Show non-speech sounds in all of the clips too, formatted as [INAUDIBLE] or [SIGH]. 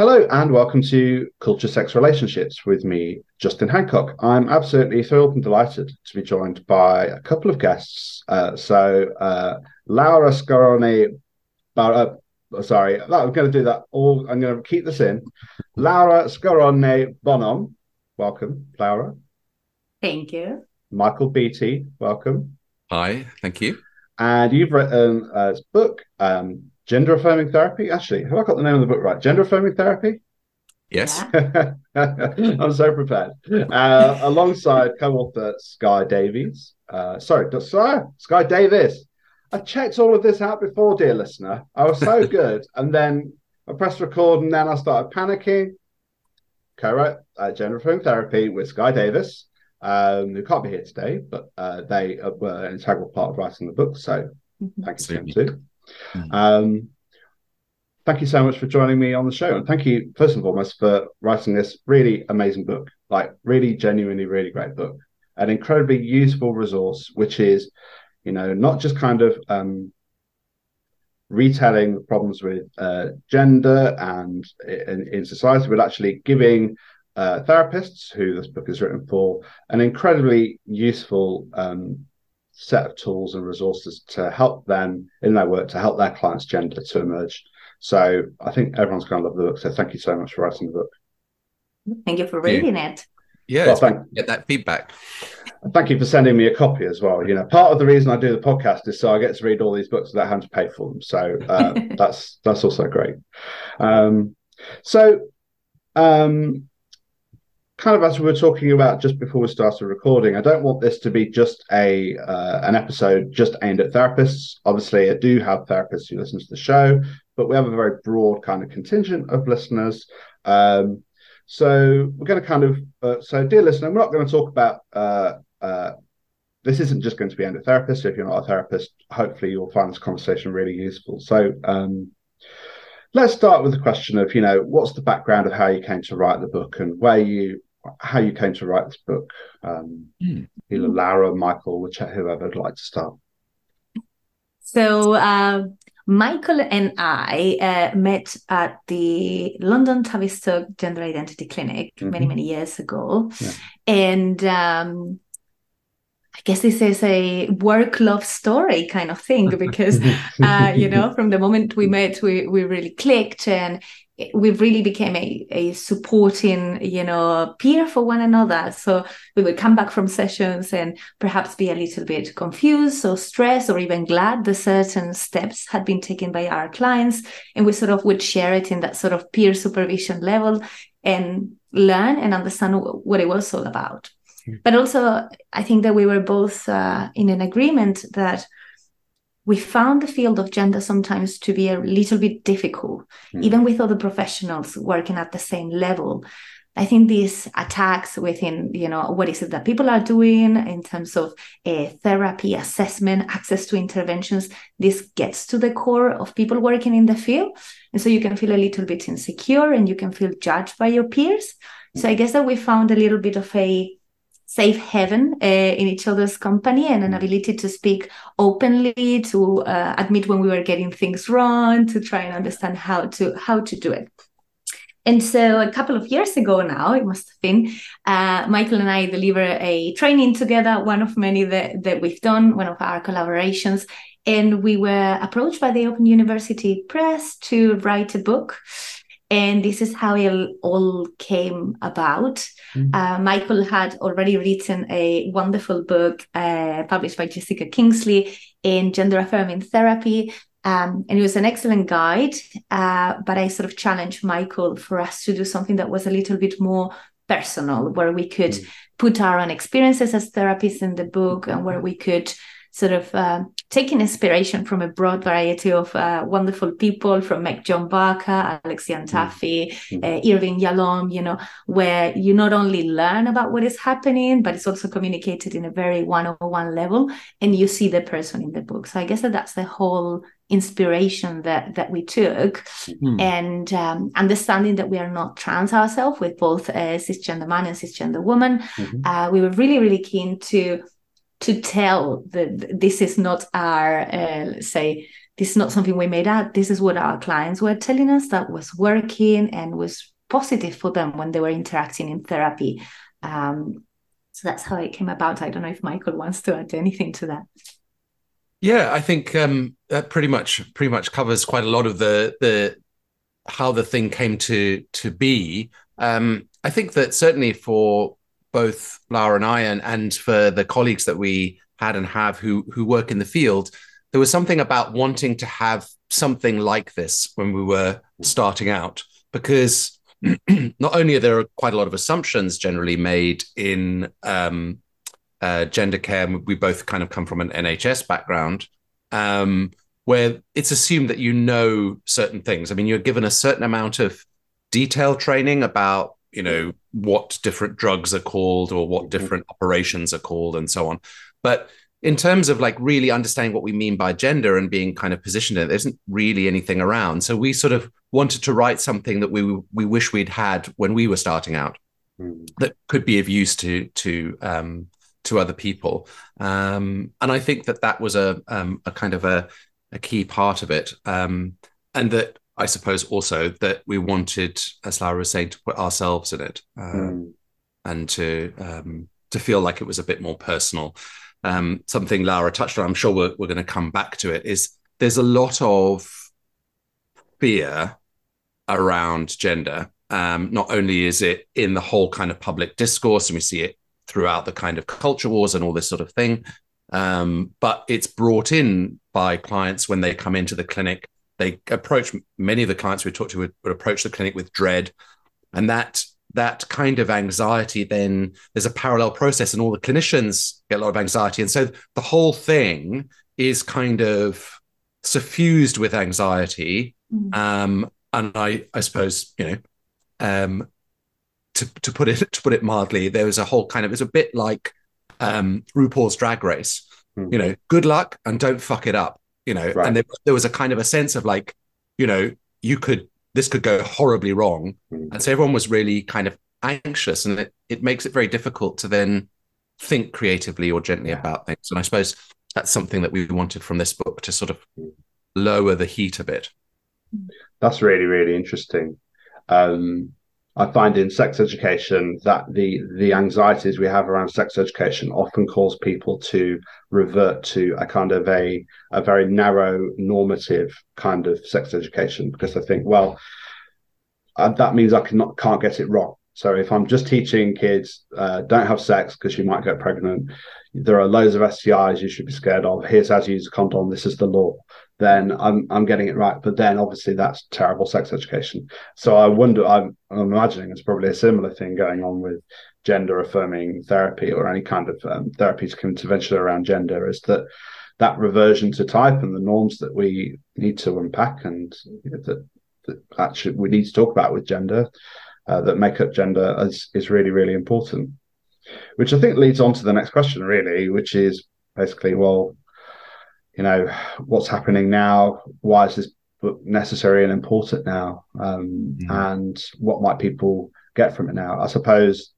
Hello and welcome to Culture, Sex, Relationships with me, Justin Hancock. I'm absolutely thrilled and delighted to be joined by a couple of guests. Uh, so, uh, Laura Scaroni, uh, sorry, I'm going to do that all. I'm going to keep this in. Laura Scaronne Bonhomme, welcome, Laura. Thank you. Michael Beattie, welcome. Hi, thank you. And you've written a book, um, Gender Affirming Therapy. Actually, have I got the name of the book right? Gender Affirming Therapy? Yes. [LAUGHS] I'm so prepared. Uh, alongside co author Skye Davies. Uh, sorry, sorry, Skye Davis. I checked all of this out before, dear listener. I was so [LAUGHS] good. and then I pressed record and then I started panicking. Co wrote uh, Gender Affirming Therapy with Skye Davis, um, who can't be here today, but uh, they were an integral part of writing the book. So mm-hmm. thank you to them too. Mm-hmm. Um, thank you so much for joining me on the show. And thank you, first and foremost, for writing this really amazing book, like really genuinely, really great book, an incredibly useful resource, which is, you know, not just kind of um, retelling problems with uh, gender and in, in, society, but actually giving uh, therapists who this book is written for an incredibly useful um, set of tools and resources to help them in their work to help their clients' gender to emerge. So I think everyone's going to love the book. So thank you so much for writing the book. Thank you for reading yeah. it. Yeah, well, thank, get that feedback. Thank you for sending me a copy as well. You know, part of the reason I do the podcast is so I get to read all these books without having to pay for them. So uh, [LAUGHS] that's that's also great. Um, so um, kind of as we were talking about just before we started recording, I don't want this to be just a uh, an episode just aimed at therapists. Obviously, I do have therapists who listen to the show, but we have a very broad kind of contingent of listeners. Um, so we're going to kind of uh, so, dear listener, we're not going to talk about. Uh, uh, this isn't just going to be aimed at therapists. If you're not a therapist, hopefully you'll find this conversation really useful. So. Um, let's start with the question of you know what's the background of how you came to write the book and where you how you came to write this book. Um, mm. Either Lara, Michael, whichever whoever would like to start. So uh, Michael and I uh, met at the London Tavistock Gender Identity Clinic mm-hmm. many many years ago, yeah. and. Um, I guess this is a work love story kind of thing [LAUGHS] because, uh, you know, from the moment we met, we, we really clicked and we really became a, a supporting you know peer for one another. So we would come back from sessions and perhaps be a little bit confused or stressed or even glad that certain steps had been taken by our clients. And we sort of would share it in that sort of peer supervision level and learn and understand what it was all about. Mm-hmm. but also i think that we were both uh, in an agreement that we found the field of gender sometimes to be a little bit difficult, mm. even with other professionals working at the same level. I think these attacks within, you know, what is it that people are doing in terms of uh, therapy, assessment, access to interventions, this gets to the core of people working in the field. And so you can feel a little bit insecure and you can feel judged by your peers. So I guess that we found a little bit of a safe haven uh, in each other's company and an mm. ability to speak openly to uh, admit when we were getting things wrong to try and understand how to how to do it and so a couple of years ago now it must have been uh, michael and i delivered a training together one of many that, that we've done one of our collaborations and we were approached by the open university press to write a book and this is how it all came about. Mm-hmm. Uh, Michael had already written a wonderful book uh, published by Jessica Kingsley in gender affirming therapy. Um, and it was an excellent guide, uh, but I sort of challenged Michael for us to do something that was a little bit more personal, where we could mm-hmm. put our own experiences as therapists in the book and where we could sort of uh, taking inspiration from a broad variety of uh, wonderful people from Meg John Barker, Alexian mm. Taffy, mm-hmm. uh, Irving Yalom, you know, where you not only learn about what is happening, but it's also communicated in a very one-on-one level and you see the person in the book. So I guess that that's the whole inspiration that that we took mm-hmm. and um, understanding that we are not trans ourselves with both a cisgender man and cisgender woman mm-hmm. uh, we were really really keen to to tell that this is not our uh, say this is not something we made up. This is what our clients were telling us that was working and was positive for them when they were interacting in therapy. Um, so that's how it came about. I don't know if Michael wants to add anything to that. Yeah, I think um, that pretty much pretty much covers quite a lot of the the how the thing came to to be. Um, I think that certainly for both Laura and I, and, and for the colleagues that we had and have who who work in the field, there was something about wanting to have something like this when we were starting out, because [CLEARS THROAT] not only are there quite a lot of assumptions generally made in um, uh, gender care, we both kind of come from an NHS background, um, where it's assumed that you know certain things. I mean, you're given a certain amount of detailed training about you know what different drugs are called or what mm-hmm. different operations are called and so on but in terms of like really understanding what we mean by gender and being kind of positioned in it, there isn't really anything around. So we sort of wanted to write something that we we wish we'd had when we were starting out mm. that could be of use to to um, to other people. Um, and I think that that was a um, a kind of a a key part of it. Um, and that I suppose also that we wanted, as Laura was saying, to put ourselves in it uh, mm. and to um, to feel like it was a bit more personal. Um, something Laura touched on, I'm sure we're, we're going to come back to it, is there's a lot of fear around gender. Um, not only is it in the whole kind of public discourse, and we see it throughout the kind of culture wars and all this sort of thing, um, but it's brought in by clients when they come into the clinic they approach many of the clients we talk to would, would approach the clinic with dread, and that that kind of anxiety then there's a parallel process and all the clinicians get a lot of anxiety. And so the whole thing is kind of suffused with anxiety. Mm. um, and i i suppose you know um, to, to put it [LAUGHS] to put it mildly there was a whole kind of it's a bit like um, rupaul's drag race. Mm. you know good luck and don't fuck it up you know right. and there, there, was a kind of a sense of like you know you could this could go horribly wrong mm. and so everyone was really kind of anxious and it, it makes it very difficult to then think creatively or gently yeah. about things and i suppose that's something that we wanted from this book to sort of mm. lower the heat a bit that's really really interesting um I find in sex education that the the anxieties we have around sex education often cause people to revert to a kind of a a very narrow normative kind of sex education because I think well uh, that means I cannot can't get it wrong. So if I'm just teaching kids uh, don't have sex because you might get pregnant, there are loads of STIs you should be scared of. Here's how to use a condom. This is the law then I'm I'm getting it right. But then obviously that's terrible sex education. So I wonder. I'm, I'm imagining it's probably a similar thing going on with gender affirming therapy or any kind of um, therapeutic intervention around gender. Is that that reversion to type and the norms that we need to unpack and that, that actually we need to talk about with gender uh, that make up gender is, is really really important which i think leads on to the next question really which is basically well you know what's happening now? Why is this book necessary and important now? Um, mm-hmm. and what might people get from it now? I suppose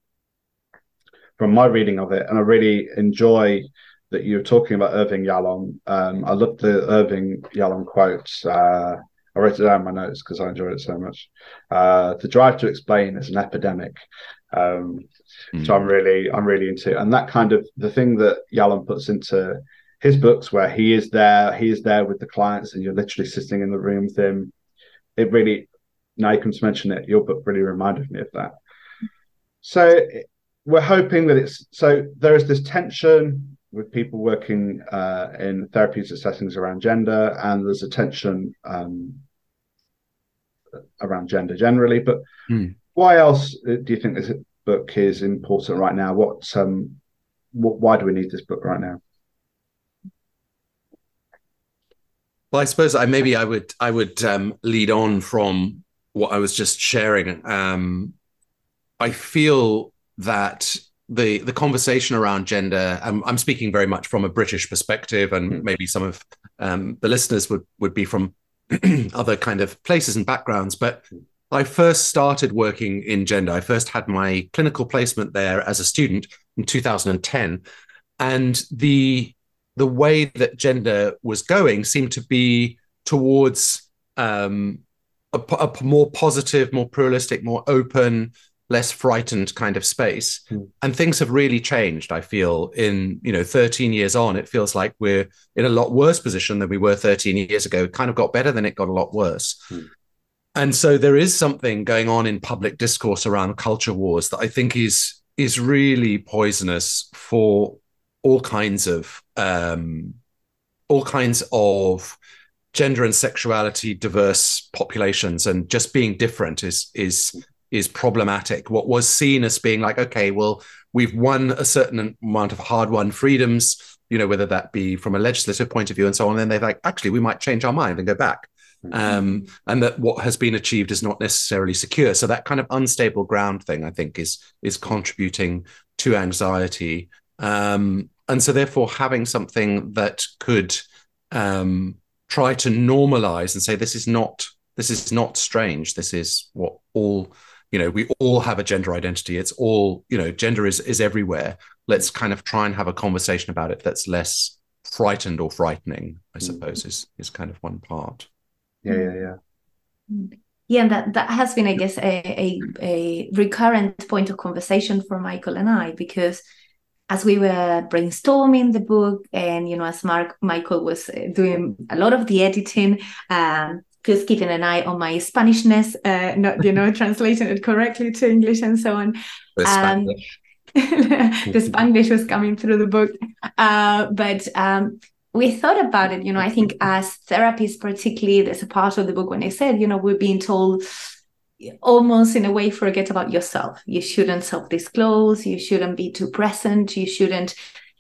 from my reading of it and i really enjoy that you're talking about irving yalom. Um, i love the irving yalom quotes. Uh, I wrote it down in my notes because I enjoyed it so much. Uh, the drive to explain is an epidemic, um, mm. so I'm really, I'm really into, and that kind of the thing that Yalom puts into his books where he is there, he is there with the clients, and you're literally sitting in the room with him. It really, now you come to mention it, your book really reminded me of that. So we're hoping that it's so there is this tension with people working uh, in therapeutic settings around gender, and there's a tension um, around gender generally. But mm. why else do you think this book is important right now? What um, what, why do we need this book right now? Well, I suppose I maybe I would I would um, lead on from what I was just sharing. Um, I feel that the the conversation around gender. I'm, I'm speaking very much from a British perspective, and mm. maybe some of um, the listeners would would be from [CLEARS THROAT] other kind of places and backgrounds. But I first started working in gender. I first had my clinical placement there as a student in 2010, and the the way that gender was going seemed to be towards um, a, a, more positive, more pluralistic, more open, less frightened kind of space. Mm. And things have really changed. I feel in you know 13 years on, it feels like we're in a lot worse position than we were 13 years ago. It kind of got better, then it got a lot worse. Mm. And so there is something going on in public discourse around culture wars that I think is is really poisonous for all kinds of um, all kinds of gender and sexuality diverse populations and just being different is is is problematic what was seen as being like okay well we've won a certain amount of hard won freedoms you know whether that be from a legislative point of view and so on and then they're like actually we might change our mind and go back. Um, and that what has been achieved is not necessarily secure. So that kind of unstable ground thing i think is is contributing to anxiety. Um, and so therefore having something that could um, try to normalize and say this is not this is not strange. This is what all you know we all have a gender identity. It's all you know gender is is everywhere. Let's kind of try and have a conversation about it that's less frightened or frightening i suppose is is kind of one part yeah yeah yeah yeah and that that has been i guess a, a, a recurrent point of conversation for michael and i because as we were brainstorming the book and you know as mark michael was uh, doing a lot of the editing um, just keeping an eye on my spanishness uh, not you know [LAUGHS] translating it correctly to english and so on the um, [LAUGHS] the Spanglish was coming through the book. Uh, but um, we thought about it, you know, I think as therapists, particularly, there's a part of the book when I said, you know, we're being told almost in a way forget about yourself. You shouldn't self-disclose. You shouldn't be too present. You shouldn't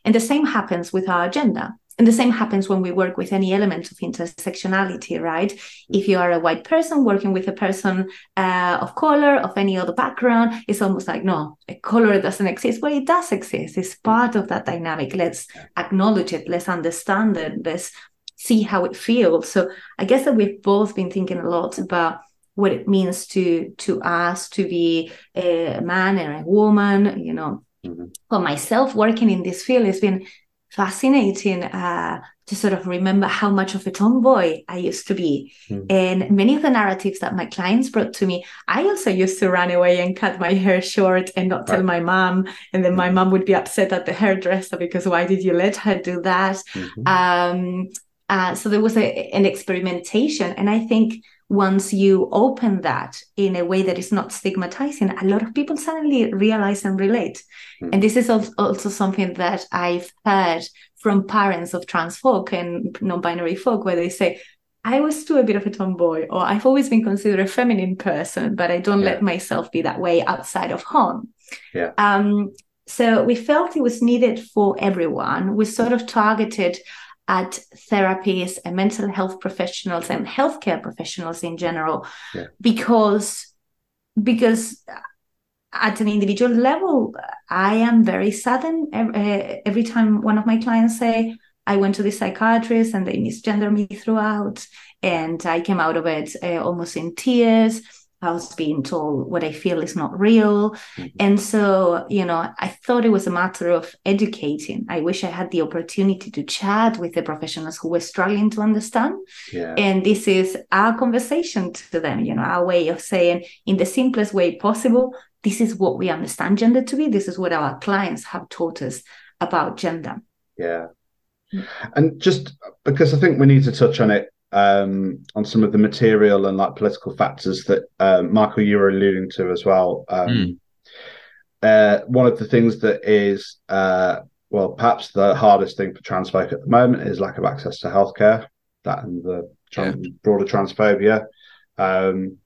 and the same happens with our agenda and the same happens when we work with any element of intersectionality right? If you are a white person working with a person uh, of color of any other background it's almost like no a color doesn't exist. Well it does exist. It's part of that dynamic. Let's acknowledge it. Let's understand it. Let's see how it feels. So i guess that we've both been thinking a lot about what it means to to us to be a man and a woman you know. Mm-hmm. for myself working in this field has been fascinating uh, to sort of remember how much of a tomboy I used to be. Mm. And many of the narratives that my clients brought to me, I also used to run away and cut my hair short and not right. tell my mom. And then my mm. mom would be upset at the hairdresser because why did you let her do that? Mm-hmm. Um, uh, so there was a, an experimentation. And I think once you open that in a way that is not stigmatizing, a lot of people suddenly realize and relate. Mm. And this is also something that I've heard from parents of trans folk and non-binary folk, where they say, I was too a bit of a tomboy, or I've always been considered a feminine person, but I don't yeah. let myself be that way outside of home. Yeah. Um, so we felt it was needed for everyone. We sort of targeted at therapists and mental health professionals and healthcare professionals in general yeah. because because at an individual level i am very saddened every time one of my clients say i went to the psychiatrist and they misgender me throughout and i came out of it uh, almost in tears I was being told what I feel is not real. Mm-hmm. And so, you know, I thought it was a matter of educating. I wish I had the opportunity to chat with the professionals who were struggling to understand. Yeah. And this is our conversation to them, you know, our way of saying in the simplest way possible, this is what we understand gender to be. This is what our clients have taught us about gender. Yeah. Mm. And just because I think we need to touch on it um, on some of the material and like political factors that uh, Michael you were alluding to as well. Um, mm. uh, one of the things that is uh, well, perhaps the hardest thing for trans folk at the moment is lack of access to healthcare. That and the trans- yeah. broader transphobia. Um,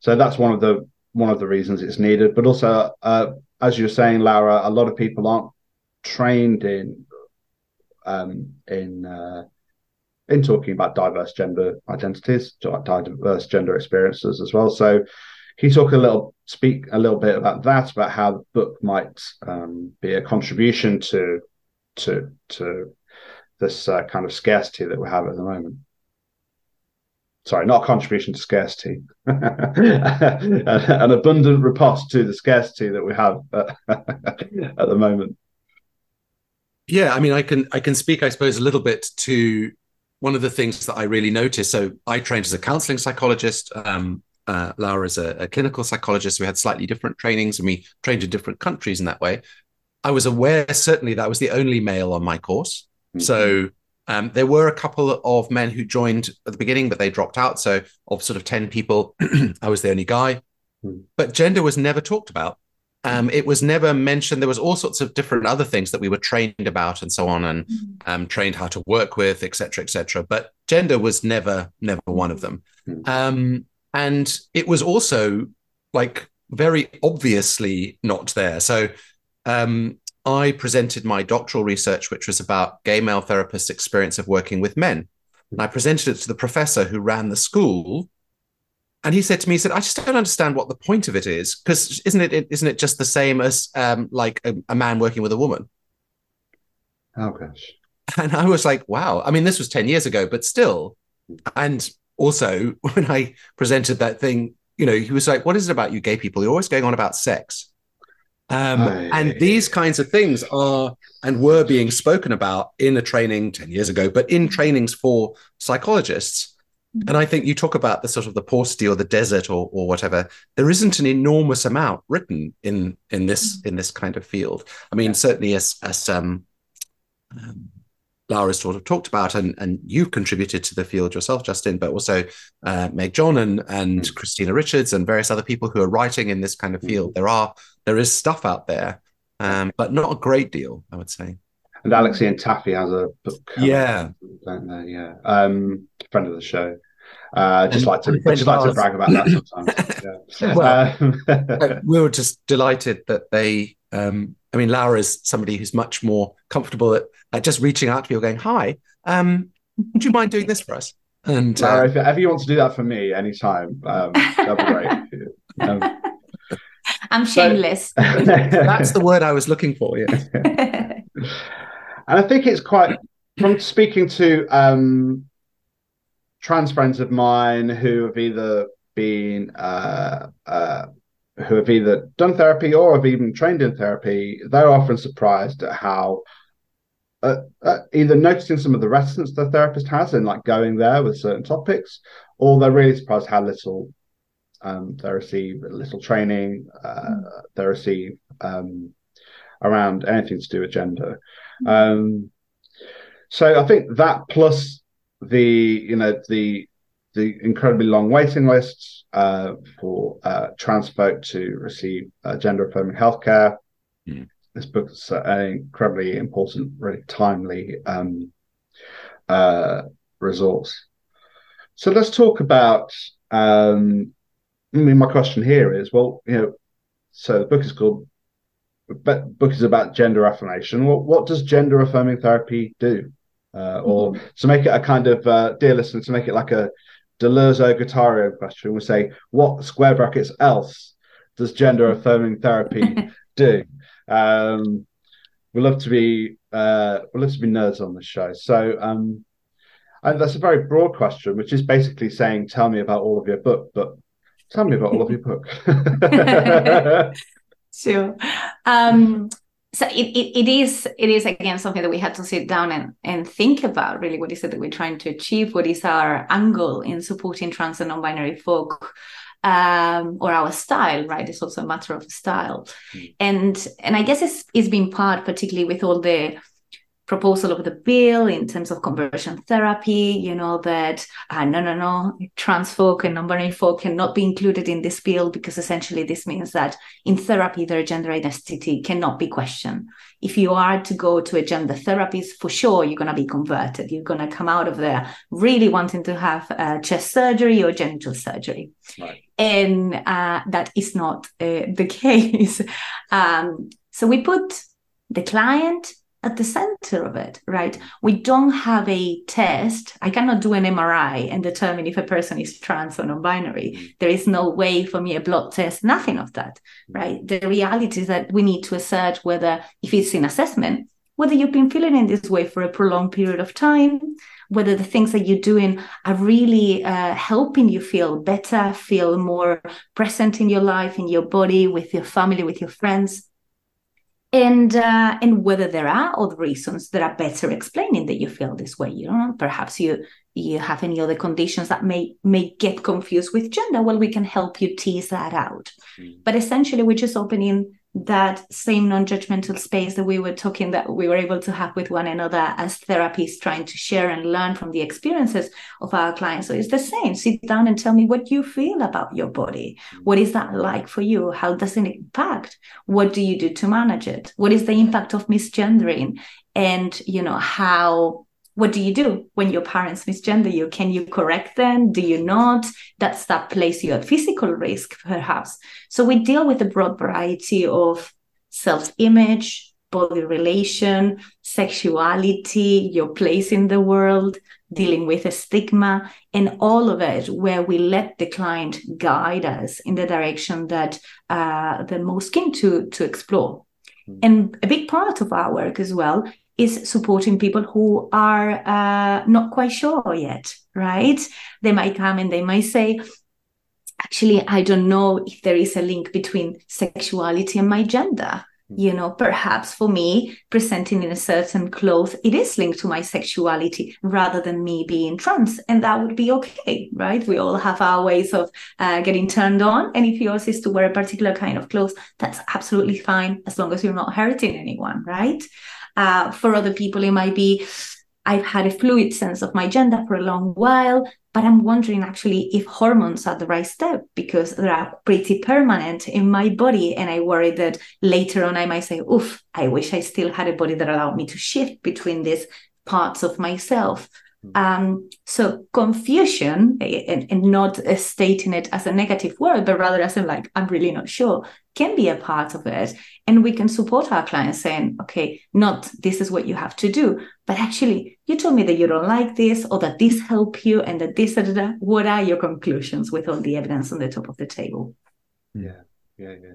so that's one of the one of the reasons it's needed. But also, uh, as you're saying, Laura, a lot of people aren't trained in um, in uh, in talking about diverse gender identities, diverse gender experiences as well. So, you talk a little, speak a little bit about that, about how the book might um, be a contribution to to to this uh, kind of scarcity that we have at the moment? Sorry, not a contribution to scarcity, [LAUGHS] an abundant riposte to the scarcity that we have [LAUGHS] at the moment. Yeah, I mean, I can I can speak, I suppose, a little bit to one of the things that I really noticed. So I trained as a counseling psychologist. Um, uh, Laura is a, a, clinical psychologist. We had slightly different trainings, and we trained in different countries in that way. I was aware certainly that I was the only male on my course. Mm-hmm. So um, there were a couple of men who joined at the beginning, but they dropped out. So of sort of ten people, [CLEARS THROAT] I was the only guy. Mm-hmm. But gender was never talked about. Um, it was never mentioned. There was all sorts of different other things that we were trained about and so on, and mm-hmm. um, trained how to work with, etc., etc. But gender was never, never one of them. Mm-hmm. Um, and it was also like very obviously not there. So um, I presented my doctoral research, which was about gay male therapists' experience of working with men. And I presented it to the professor who ran the school and he said to me, he said, I just don't understand what the point of it is, because isn't it isn't it just the same as um, like a, a, man working with a woman? Oh gosh. And I was like, wow. I mean, this was 10 years ago, but still. And also [LAUGHS] when I presented that thing, you know, he was like, What is it about you gay people? You're always going on about sex. Um, and these kinds of things are and were being spoken about in a training 10 years ago, but in trainings for psychologists and I think you talk about the sort of the paucity or the desert or, or whatever. There isn't an enormous amount written in in this mm. in this kind of field. I mean, yeah. certainly as as um, um, Laura's sort of talked about, and and you've contributed to the field yourself, Justin, but also uh, Meg John and and mm. Christina Richards and various other people who are writing in this kind of field. Mm. There are there is stuff out there, um, but not a great deal, I would say. And Alex Iantaffi has a book. Yeah. Don't know, yeah. Um, friend of the show. Uh, just like to just like to brag about that sometimes. [LAUGHS] Yeah. well, um, [LAUGHS] we were just delighted that they. Um, I mean, Laura is somebody who's much more comfortable at, at just reaching out to people, going, "Hi, um, would you mind doing this for us?" And Laura, uh, if ever you want to do that for me anytime, um, that'd be great. [LAUGHS] Um, I'm shameless. So, that's the word I was looking for. Yeah. and I think it's quite from speaking to um, trans friends of mine who have either been uh, uh, who have either done therapy or have even trained in therapy, they're often surprised at how uh, uh, either noticing some of the reticence the therapist has in like going there with certain topics, or they're really surprised how little um, they receive, little training mm. they receive um, around anything to do with gender. Mm. Um, so I think that plus the you know the the incredibly long waiting lists uh, for uh, trans folk to receive uh, gender affirming healthcare. Mm. This book is an incredibly important, really timely um, uh, resource. So let's talk about. Um, I mean, my question here is, well, you know, so the book is called But book is about gender affirmation. What what does gender affirming therapy do? Uh, or mm-hmm. to make it a kind of uh, dear listener, to make it like a Deleuze Guattari question, we say, what square brackets else does gender affirming therapy [LAUGHS] do? Um, we love to be uh, we love to be nerds on this show. So um, that's a very broad question, which is basically saying, tell me about all of your book, but tell me about all of your book. [LAUGHS] sure. Um, so it, it, it is it is again something that we had to sit down and, and think about really what is it that we're trying to achieve? What is our angle in supporting trans and non-binary folk um, or our style right? It's also a matter of style. Mm. and and i guess it's it's been part particularly with all the proposal of the bill in terms of conversion therapy, you know, that uh, no, no, no, trans folk and non-binary folk cannot be included in this bill because essentially this means that in therapy, their gender identity cannot be questioned. If you are to go to a gender therapist, for sure, you're going to be converted. You're going to come out of there really wanting to have uh, chest surgery or genital surgery. Right. And uh, that is not uh, the [LAUGHS] case. Um, so we put the client at the center of it, right? We don't have a test. I cannot do an MRI and determine if a person is trans or non binary. There is no way for me a blood test, nothing of that, right? The reality is that we need to assert whether, if it's in assessment, whether you've been feeling in this way for a prolonged period of time, whether the things that you're doing are really uh, helping you feel better, feel more present in your life, in your body, with your family, with your friends and uh, and whether there are other reasons that are better explaining that you feel this way you know. Perhaps you you have any other conditions that may may get confused with gender. Well we can help you tease that out. Mm. but essentially we're just opening that same non-judgmental space that we were talking that we were able to have with one another as therapists trying to share and learn from the experiences of our clients. So it's the same. Sit down and tell me what you feel about your body. What is that like for you? How does it impact? What do you do to manage it? What is the impact of misgendering? And you know how what do you do when your parents misgender you? Can you correct them? Do you not? That's that place you at physical risk, perhaps. So we deal with a broad variety of self image, body relation, sexuality, your place in the world, dealing with a stigma, and all of it where we let the client guide us in the direction that uh, they're most keen to, to explore. Mm. And a big part of our work as well is supporting people who are uh, not quite sure yet, right? They might come and they might say, actually, I don't know if there is a link between sexuality and my gender. Hmm. You know, perhaps for me, presenting in a certain clothes, it is linked to my sexuality rather than me being trans. And that would be okay, right? We all have our ways of uh, getting turned on. And if yours is to wear a particular kind of clothes, that's absolutely fine as long as you're not hurting anyone, right? Uh, for other people, it might be I've had a fluid sense of my gender for a long while, but I'm wondering actually if hormones are the right step because they are pretty permanent in my body. And I worry that later on I might say, oof, I wish I still had a body that allowed me to shift between these parts of myself. Um, so confusion and, and not stating it as a negative word, but rather as in like, I'm really not sure, can be a part of it. And we can support our clients saying, okay, not this is what you have to do, but actually you told me that you don't like this or that this help you and that this, da, da, da. what are your conclusions with all the evidence on the top of the table? Yeah, yeah, yeah.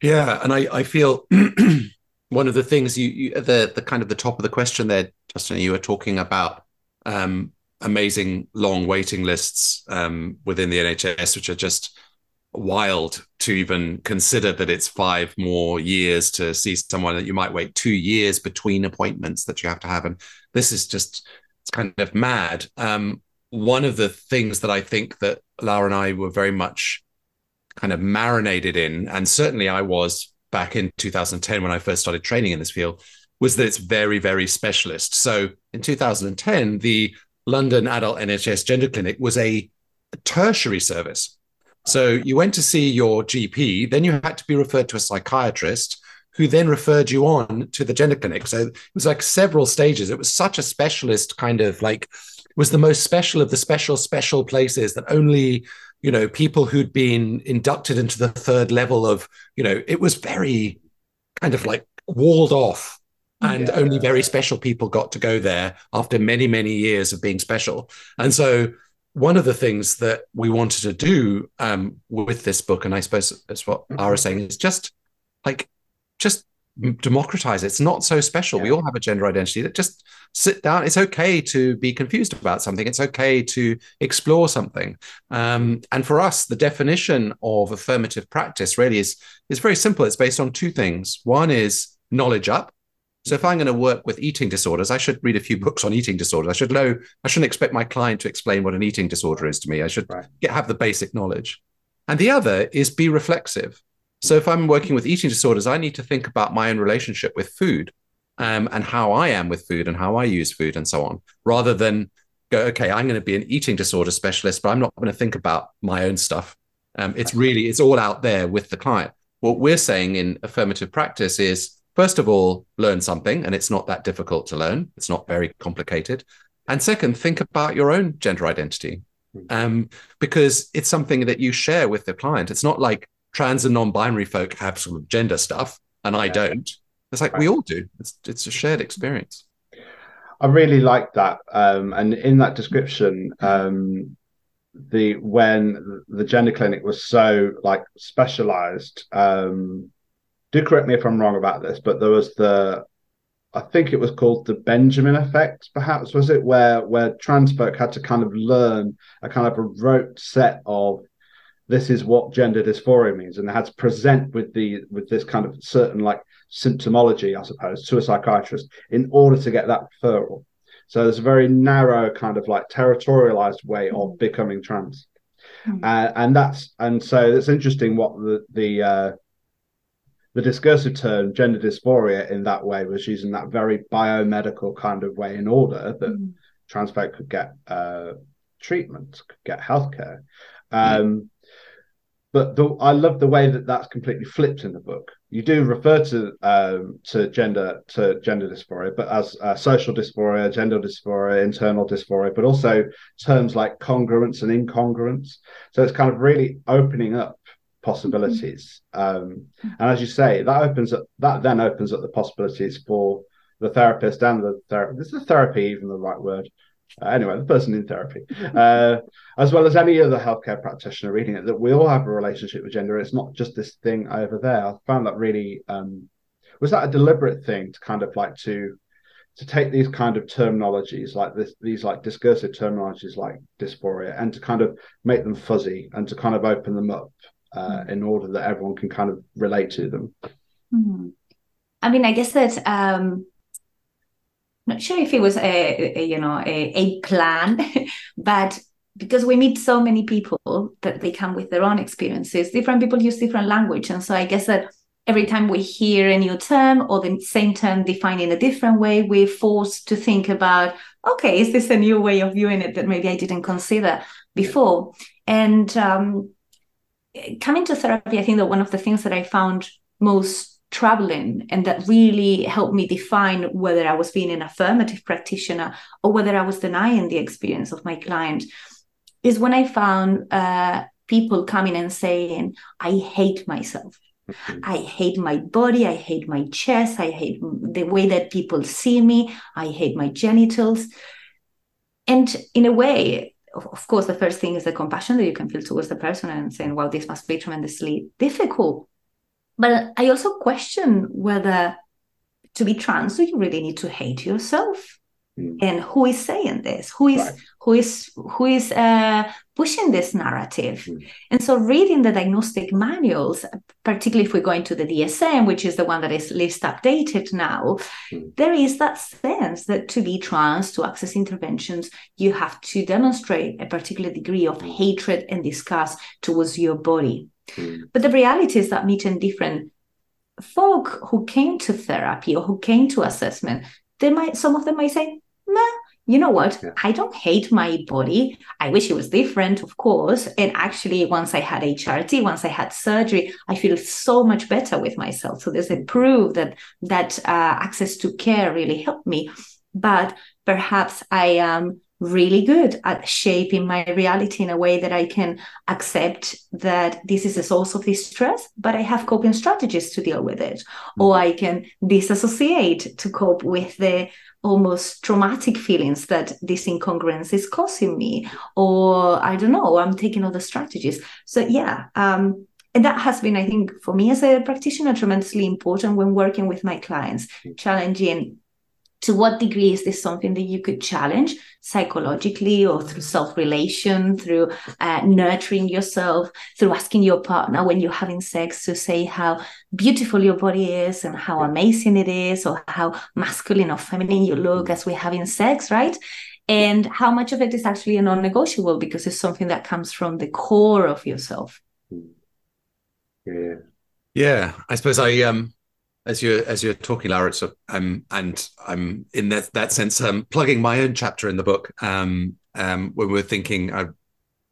Yeah, and I, I feel [CLEARS THROAT] one of the things you, you, the the kind of the top of the question there, Justin, you were talking about um, amazing long waiting lists um, within the NHS, which are just wild to even consider that it's five more years to see someone that you might wait two years between appointments that you have to have, and this is just it's kind of mad. Um, one of the things that I think that Laura and I were very much kind of marinated in, and certainly I was back in 2010 when I first started training in this field was that it's very, very specialist. So in 2010, the London Adult NHS Gender Clinic was a tertiary service. So you went to see your GP, then you had to be referred to a psychiatrist who then referred you on to the gender clinic. So it was like several stages. It was such a specialist kind of like was the most special of the special special places that only you know people who'd been inducted into the third level of you know it was very kind of like walled off and yeah. only very special people got to go there after many many years of being special and so one of the things that we wanted to do um, with this book and i suppose that's what mm-hmm. Ara saying is just like just democratize it. It's not so special. Yeah. We all have a gender identity. That just sit down. It's okay to be confused about something. It's okay to explore something. Um, and for us, the definition of affirmative practice really is is very simple. It's based on two things. One is knowledge up. So if I'm going to work with eating disorders, I should read a few books on eating disorders. I should know. I shouldn't expect my client to explain what an eating disorder is to me. I should right. get, have the basic knowledge. And the other is be reflexive. So if I'm working with eating disorders, I need to think about my own relationship with food um, and how I am with food and how I use food and so on, rather than go, okay, I'm going to be an eating disorder specialist, but I'm not going to think about my own stuff. Um, it's really, it's all out there with the client. What we're saying in affirmative practice is, first of all, learn something, and it's not that difficult to learn. It's not very complicated. And second, think about your own gender identity, hmm. um, because it's something that you share with the client. It's not like trans and non-binary folk have sort of gender stuff and I don't. It's like right. we all do. It's it's a shared experience. I really like that. Um, and in that description, um, the when the gender clinic was so like specialized, um, do correct me if I'm wrong about this, but there was the I think it was called the Benjamin effect, perhaps was it, where where trans folk had to kind of learn a kind of a rote set of this is what gender dysphoria means, and they had to present with the with this kind of certain like symptomology, I suppose, to a psychiatrist in order to get that referral. So there's a very narrow kind of like territorialized way of mm. becoming trans. Mm. Uh, and that's and so it's interesting what the the uh, the discursive term gender dysphoria in that way was using that very biomedical kind of way in order that mm. trans folk could get uh, treatment, could get healthcare. Um, mm. But the, I love the way that that's completely flipped in the book. You do refer to um, to gender to gender dysphoria, but as uh, social dysphoria, gender dysphoria, internal dysphoria, but also terms like congruence and incongruence. So it's kind of really opening up possibilities. Um, and as you say, that opens up that then opens up the possibilities for the therapist and the therapist. Is therapy even the right word? Uh, anyway, the person in therapy, uh, as well as any other healthcare practitioner reading it, that we all have a relationship with gender. It's not just this thing over there. I found that really um, was that a deliberate thing to kind of like to to take these kind of terminologies like this, these like discursive terminologies like dysphoria, and to kind of make them fuzzy and to kind of open them up uh, in order that everyone can kind of relate to them. Mm-hmm. I mean, I guess that um, not sure if it was a, a you know a, a plan, [LAUGHS] but because we meet so many people that they come with their own experiences, different people use different language, and so I guess that every time we hear a new term or the same term defined in a different way, we're forced to think about, okay, is this a new way of viewing it that maybe I didn't consider before? And um, coming to therapy, I think that one of the things that I found most troubling and that really helped me define whether I was being an affirmative practitioner or whether I was denying the experience of my client is when I found uh, people coming and saying, I hate myself. Mm-hmm. I hate my body. I hate my chest. I hate the way that people see me. I hate my genitals. And in a way, of course, the first thing is the compassion that you can feel towards the person and saying, well, this must be tremendously difficult. But I also question whether to be trans, do you really need to hate yourself? Mm. And who is saying this? Who is right. who is who is uh, pushing this narrative? Mm. And so, reading the diagnostic manuals, particularly if we go into the DSM, which is the one that is least updated now, mm. there is that sense that to be trans, to access interventions, you have to demonstrate a particular degree of hmm. hatred and disgust towards your body. Hmm. But the reality is that meeting different folk who came to therapy or who came to assessment, they might some of them might say, Meh, you know what? Yeah. I don't hate my body. I wish it was different, of course. And actually, once I had HRT, once I had surgery, I feel so much better with myself. So there's a proof that that uh, access to care really helped me. But perhaps I am really good at shaping my reality in a way that I can accept that this is a source of distress, but I have coping strategies to deal with it. Mm-hmm. Or I can disassociate to cope with the almost traumatic feelings that this incongruence is causing me. Or I don't know, I'm taking other strategies. So, yeah. Um, and that has been, I think, for me as a practitioner, tremendously important when working with my clients, mm-hmm. challenging to what degree is this something that you could challenge psychologically or through self-relation through uh, nurturing yourself through asking your partner when you're having sex to say how beautiful your body is and how amazing it is or how masculine or feminine you look as we're having sex right? And how much of it is actually a non-negotiable because it's something that comes from the core of yourself. Yeah. Yeah i suppose i um as you're as you're talking, Laura, so um, and I'm in that that sense um, plugging my own chapter in the book um, um, when we're thinking uh,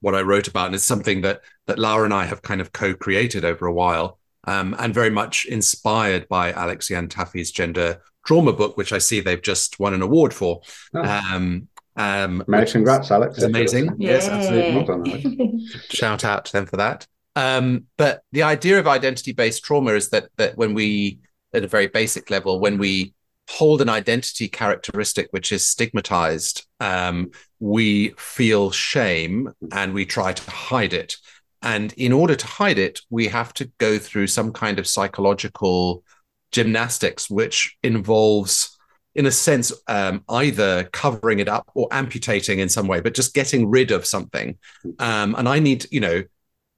what I wrote about, and it's something that that Laura and I have kind of co-created over a while, um, and very much inspired by Alex Iantaffi's gender trauma book, which I see they've just won an award for. Oh. Um, um, congrats, Alex! Amazing, yes, absolutely. [LAUGHS] Shout out to them for that. Um, but the idea of identity-based trauma is that that when we at a very basic level when we hold an identity characteristic which is stigmatized um, we feel shame and we try to hide it. And in order to hide it we have to go through some kind of psychological gymnastics which involves in a sense um, either covering it up or amputating in some way but just getting rid of something. Um, and i need you know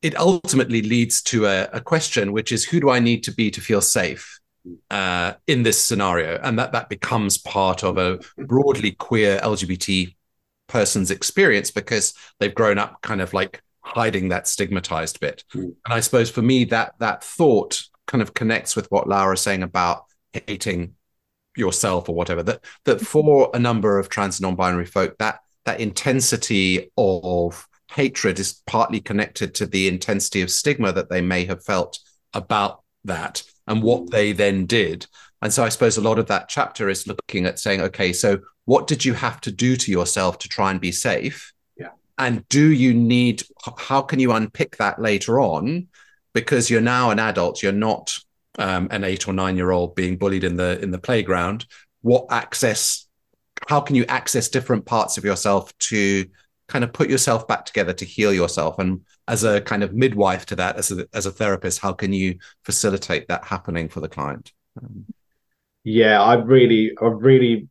it ultimately leads to a, a, question, which is who do I need to be to feel safe uh, in this scenario? And that that becomes part of a broadly queer LGBT person's experience because they've grown up kind of like hiding that stigmatized bit. Mm. And I suppose for me, that that thought kind of connects with what Laura's saying about hating yourself or whatever. That that for a number of trans and non-binary folk, that that intensity of hatred is partly connected to the intensity of stigma that they may have felt about that and what they then did. And so I suppose a lot of that chapter is looking at saying, okay, so what did you have to do to yourself to try and be safe? Yeah. And do you need, how can you unpick that later on? Because you're now an adult, you're not um, an eight or nine year old being bullied in the in the playground. What access? How can you access different parts of yourself to kind of put yourself back together to heal yourself and as a kind of midwife to that as a, as a therapist how can you facilitate that happening for the client um, yeah i really i really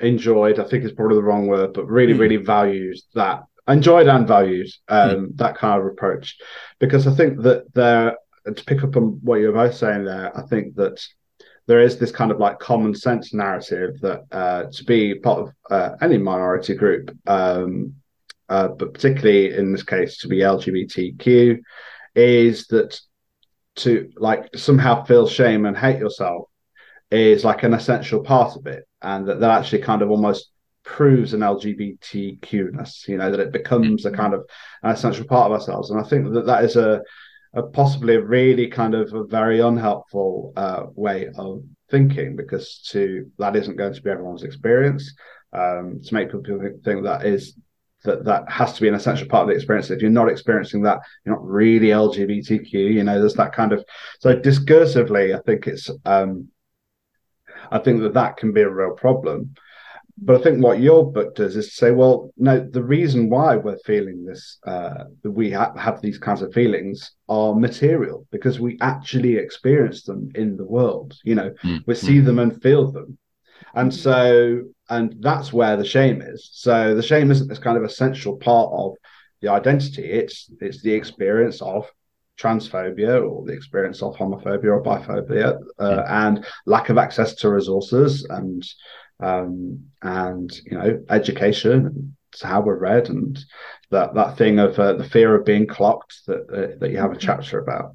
enjoyed i think it's probably the wrong word but really mm. really values that enjoyed and values um, mm. that kind of approach because i think that there to pick up on what you were both saying there i think that there is this kind of like common sense narrative that uh, to be part of uh, any minority group um, uh, but particularly in this case to be LGBTQ, is that to like somehow feel shame and hate yourself is like an essential part of it, and that that actually kind of almost proves an LGBTQness. You know that it becomes a kind of an essential part of ourselves, and I think that that is a, a possibly a really kind of a very unhelpful uh, way of thinking because to that isn't going to be everyone's experience. Um, to make people think that is that that has to be an essential part of the experience. If you're not experiencing that, you're not really LGBTQ. You know, there's that kind of so discursively. I think it's um, I think that that can be a real problem. But I think what your book does is to say, well, no, the reason why we're feeling this, uh, we ha- have these kinds of feelings, are material because we actually experience them in the world. You know, mm-hmm. we see them and feel them, and so and that's where the shame is. So the shame isn't this kind of essential part of the identity. It's it's the experience of transphobia or the experience of homophobia or biphobia uh, yeah. and lack of access to resources and um, and you know education and how we're read and that that thing of uh, the fear of being clocked that uh, that you have a mm-hmm. chapter about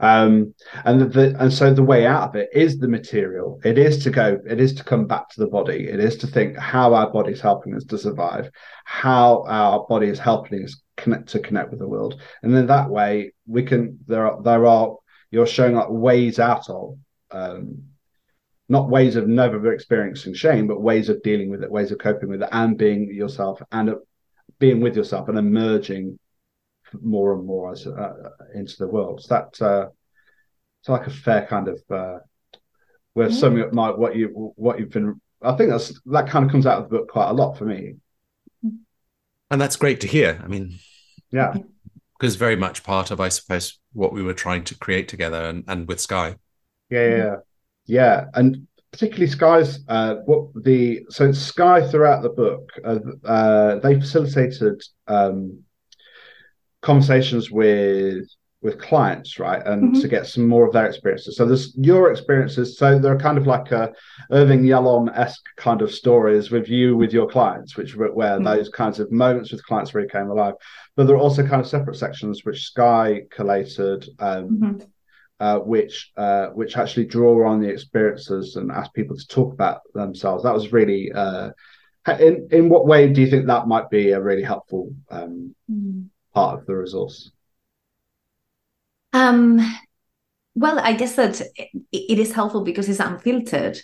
um, and the, and so the way out of it is the material. It is to go. It is to come back to the body. It is to think how our body is helping us to survive, how our body is helping us connect to connect with the world, and then that way we can. There are there are you're showing like ways out of. Um, not ways of never experiencing shame, but ways of dealing with it, ways of coping with it, and being yourself and uh, being with yourself and emerging more and more as uh, into the world. So that uh, it's like a fair kind of uh, where yeah. summing up my, what you what you've been. I think that's that kind of comes out of the book quite a lot for me. And that's great to hear. I mean, yeah, because very much part of, I suppose, what we were trying to create together and, and with Skye. Yeah, yeah, yeah, and particularly Skye's uh, what the so Skye throughout the book uh, uh, they facilitated um, conversations with with clients, right, and mm-hmm. to get some more of their experiences. So there's your experiences. So they're kind of like a Irving Yalom esque kind of stories with you with your clients, which where mm-hmm. those kinds of moments with clients really came alive. But there are also kind of separate sections which Skye collated. Um, mm-hmm. Uh, which uh, which actually draw on the experiences and ask people to talk about themselves. That was really uh, in in what way do you think that might be a really helpful um, mm part of the resource? Um, well, I guess that it is helpful because it's unfiltered,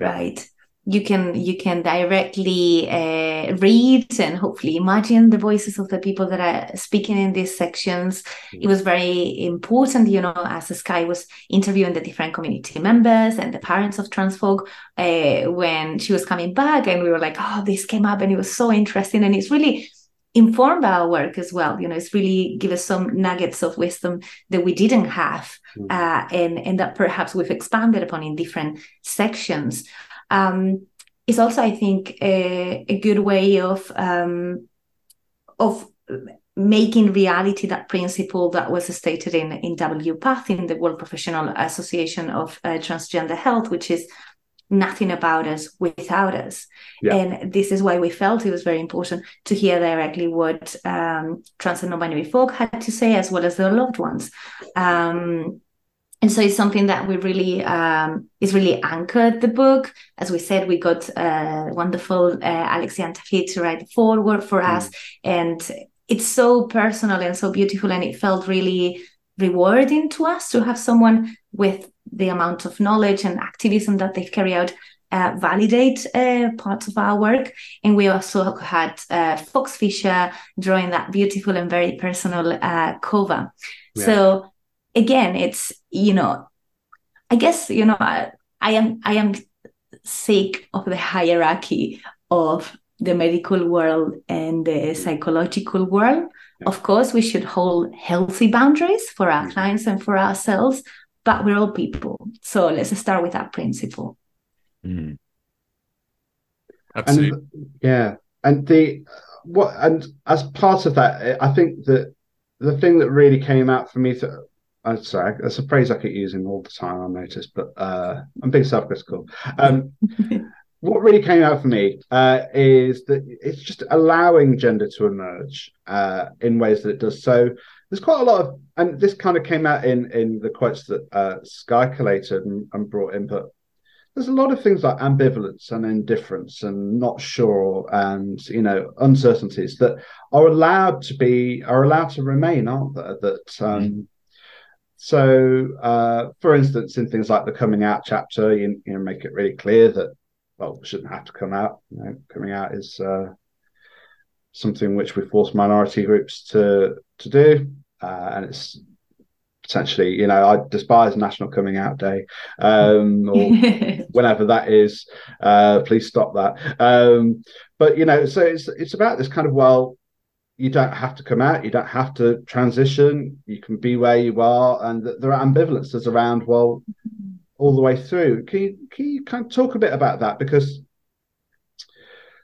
yeah. right? You can you can directly uh, read and hopefully imagine the voices of the people that are speaking in these sections. Mm-hmm. It was very important, you know, as Skye was interviewing the different community members and the parents of trans folk uh, when she was coming back, and we were like, "Oh, this came up, and it was so interesting." And it's really inform our work as well you know it's really give us some nuggets of wisdom that we didn't have mm-hmm. uh, and and that perhaps we've expanded upon in different sections um, it's also i think a, a good way of um, of making reality that principle that was stated in in WPATH in the World Professional Association of uh, Transgender Health, which is nothing about us without us. Yeah. And this is why we felt it was very important to hear directly what um, trans and non-binary folk had to say, as well as their loved ones. Um, and so it's something that we really um, is really anchored the book. As we said, we got uh, wonderful uh, Alex Iantaffi to write the foreword for mm. us, and it's so personal and so beautiful, and it felt really rewarding to us to have someone with the amount of knowledge and activism that they've carried out uh, validate uh, parts of our work. And we also had uh, Fox Fisher drawing that beautiful and very personal uh, cover. Yeah. So again, it's you know, I guess you know, I, I am I am sick of the hierarchy of the medical world and the psychological world. Yeah. Of course, we should hold healthy boundaries for our mm-hmm. clients and for ourselves, but we're all people. So let's start with that principle. Mm. Absolutely. And, yeah. And the what and as part of that, I think that the thing that really came out for me to I'm sorry, that's a phrase I keep using all the time, I've noticed, but uh, I'm being self-critical. Um, [LAUGHS] what really came out for me uh, is that it's just allowing gender to emerge uh, in ways that it does. So there's quite a lot of, and this kind of came out in in the quotes that uh, Skye collated and, and brought in, but there's a lot of things like ambivalence and indifference and not sure and you know uncertainties that are allowed to be are allowed to remain, aren't there? That um, mm. so, uh, for instance, in things like the coming out chapter, you, you know, make it really clear that well, shouldn't have to come out. You know, coming out is uh, something which we force minority groups to to do, uh, and it's potentially, you know, I despise National Coming Out Day um, [LAUGHS] or whenever that is. Uh, please stop that. Um, but you know, so it's it's about this kind of well, you don't have to come out, you don't have to transition, you can be where you are, and there are ambivalences around. Well, all the way through. Can you can you kind of talk a bit about that because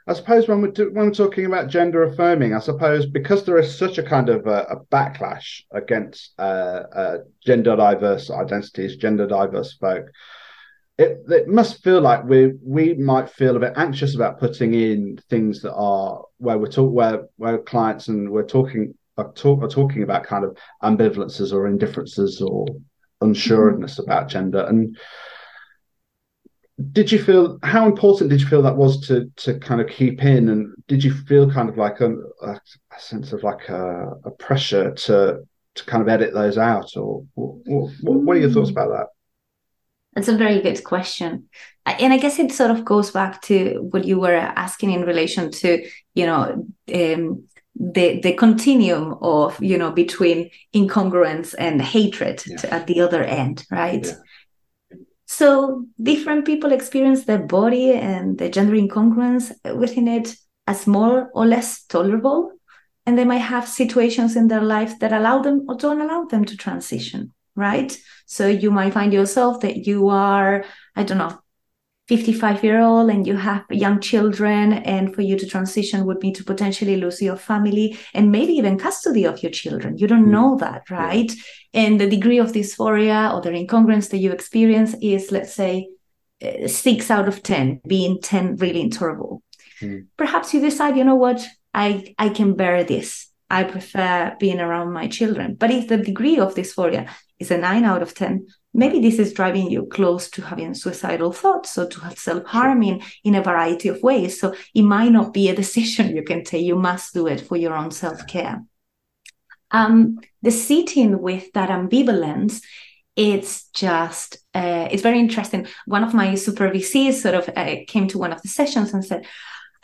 I suppose when we're, when we're talking about gender affirming, I suppose because there is such a kind of a, a backlash against uh, uh, gender diverse identities, gender diverse folk, it, it must feel like we we might feel a bit anxious about putting in things that are where we're talk where where clients and we're talking are, talk, are talking about kind of ambivalences or indifferences or unsureness about gender. And did you feel how important did you feel that was to to kind of keep in? And did you feel kind of like a, a sense of like a, a, pressure to to kind of edit those out? Or what, are your thoughts about that? That's a very good question. And i guess it sort of goes back to what you were asking in relation to you know um, the the continuum of you know between incongruence and hatred yeah. to, at the other end right yeah. So different people experience their body and the gender incongruence within it as more or less tolerable. And they might have situations in their life that allow them or don't allow them to transition, right? So you might find yourself that you are, I don't know, 55 year old and you have young children and for you to transition would be to potentially lose your family and maybe even custody of your children you don't mm. know that right yeah. and the degree of dysphoria or the incongruence that you experience is let's say uh, six out of ten being 10 really intolerable mm. perhaps you decide you know what i i can bear this i prefer being around my children but if the degree of dysphoria is a nine out of 10 maybe this is driving you close to having suicidal thoughts or to self-harming in a variety of ways. So it might not be a decision you can take. You must do it for your own self-care. Um, the sitting with that ambivalence it's just uh, it's very interesting. One of my supervisees sort of uh, came to one of the sessions and said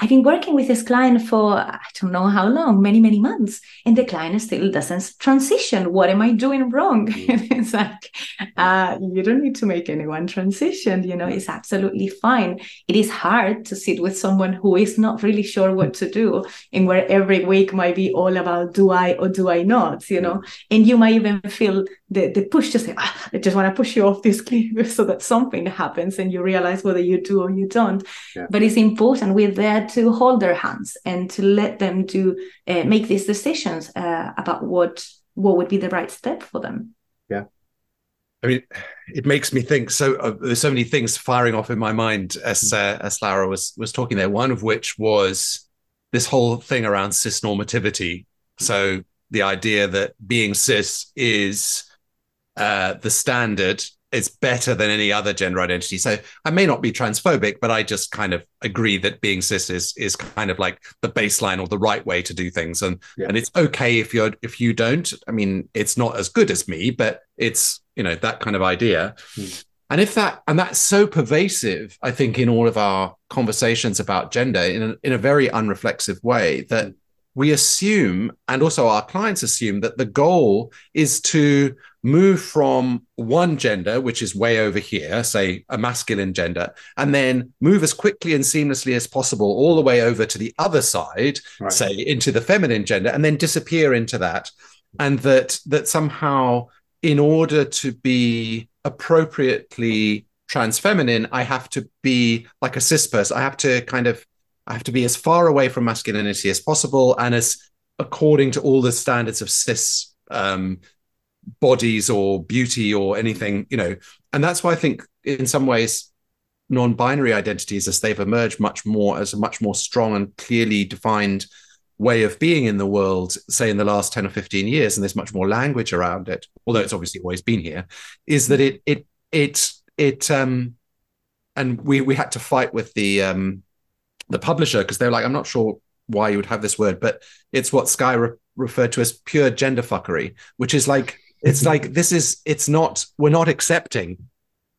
I've been working with this client for I don't know how long, many, many months, and the client still doesn't transition. What am I doing wrong? [LAUGHS] Mm. it's like, uh, you don't need to make anyone transition. You know, it's absolutely fine. It is hard to sit with someone who is not really sure what to do, and where every week might be all about do I or do I not, you know, mm. and you might even feel the, the push to say, ah, I just want to push you off this cliff [LAUGHS] so that something happens and you realize whether you do or you don't. Yeah. But it's important we're there to hold their hands and to let them do uh, make these decisions uh, about what what would be the right step for them. Yeah. I mean, it makes me think. So uh, there's so many things firing off in my mind as uh, as Laura was was talking there. One of which was this whole thing around cis normativity. So the idea that being cis is uh, the standard is better than any other gender identity. So I may not be transphobic, but I just kind of agree that being cis is is kind of like the baseline or the right way to do things. And yeah. and it's okay if you're if you don't. I mean, it's not as good as me, but it's you know that kind of idea. Mm. And if that and that's so pervasive, I think in all of our conversations about gender in a, in a very unreflexive way that. We assume and also our clients assume that the goal is to move from one gender, which is way over here, say a masculine gender, and then move as quickly and seamlessly as possible all the way over to the other side, right. say into the feminine gender, and then disappear into that. And that that somehow, in order to be appropriately trans feminine, I have to be like a cis person. I have to kind of I have to be as far away from masculinity as possible and as according to all the standards of cis um, bodies or beauty or anything, you know. And that's why I think in some ways non-binary identities as they've emerged much more as a much more strong and clearly defined way of being in the world, say in the last 10 or 15 years, and there's much more language around it, although it's obviously always been here, is that it it it it um and we we had to fight with the um the publisher because they're like, I'm not sure why you would have this word, but it's what Skye re- referred to as pure gender fuckery, which is like it's like this is it's not we're not accepting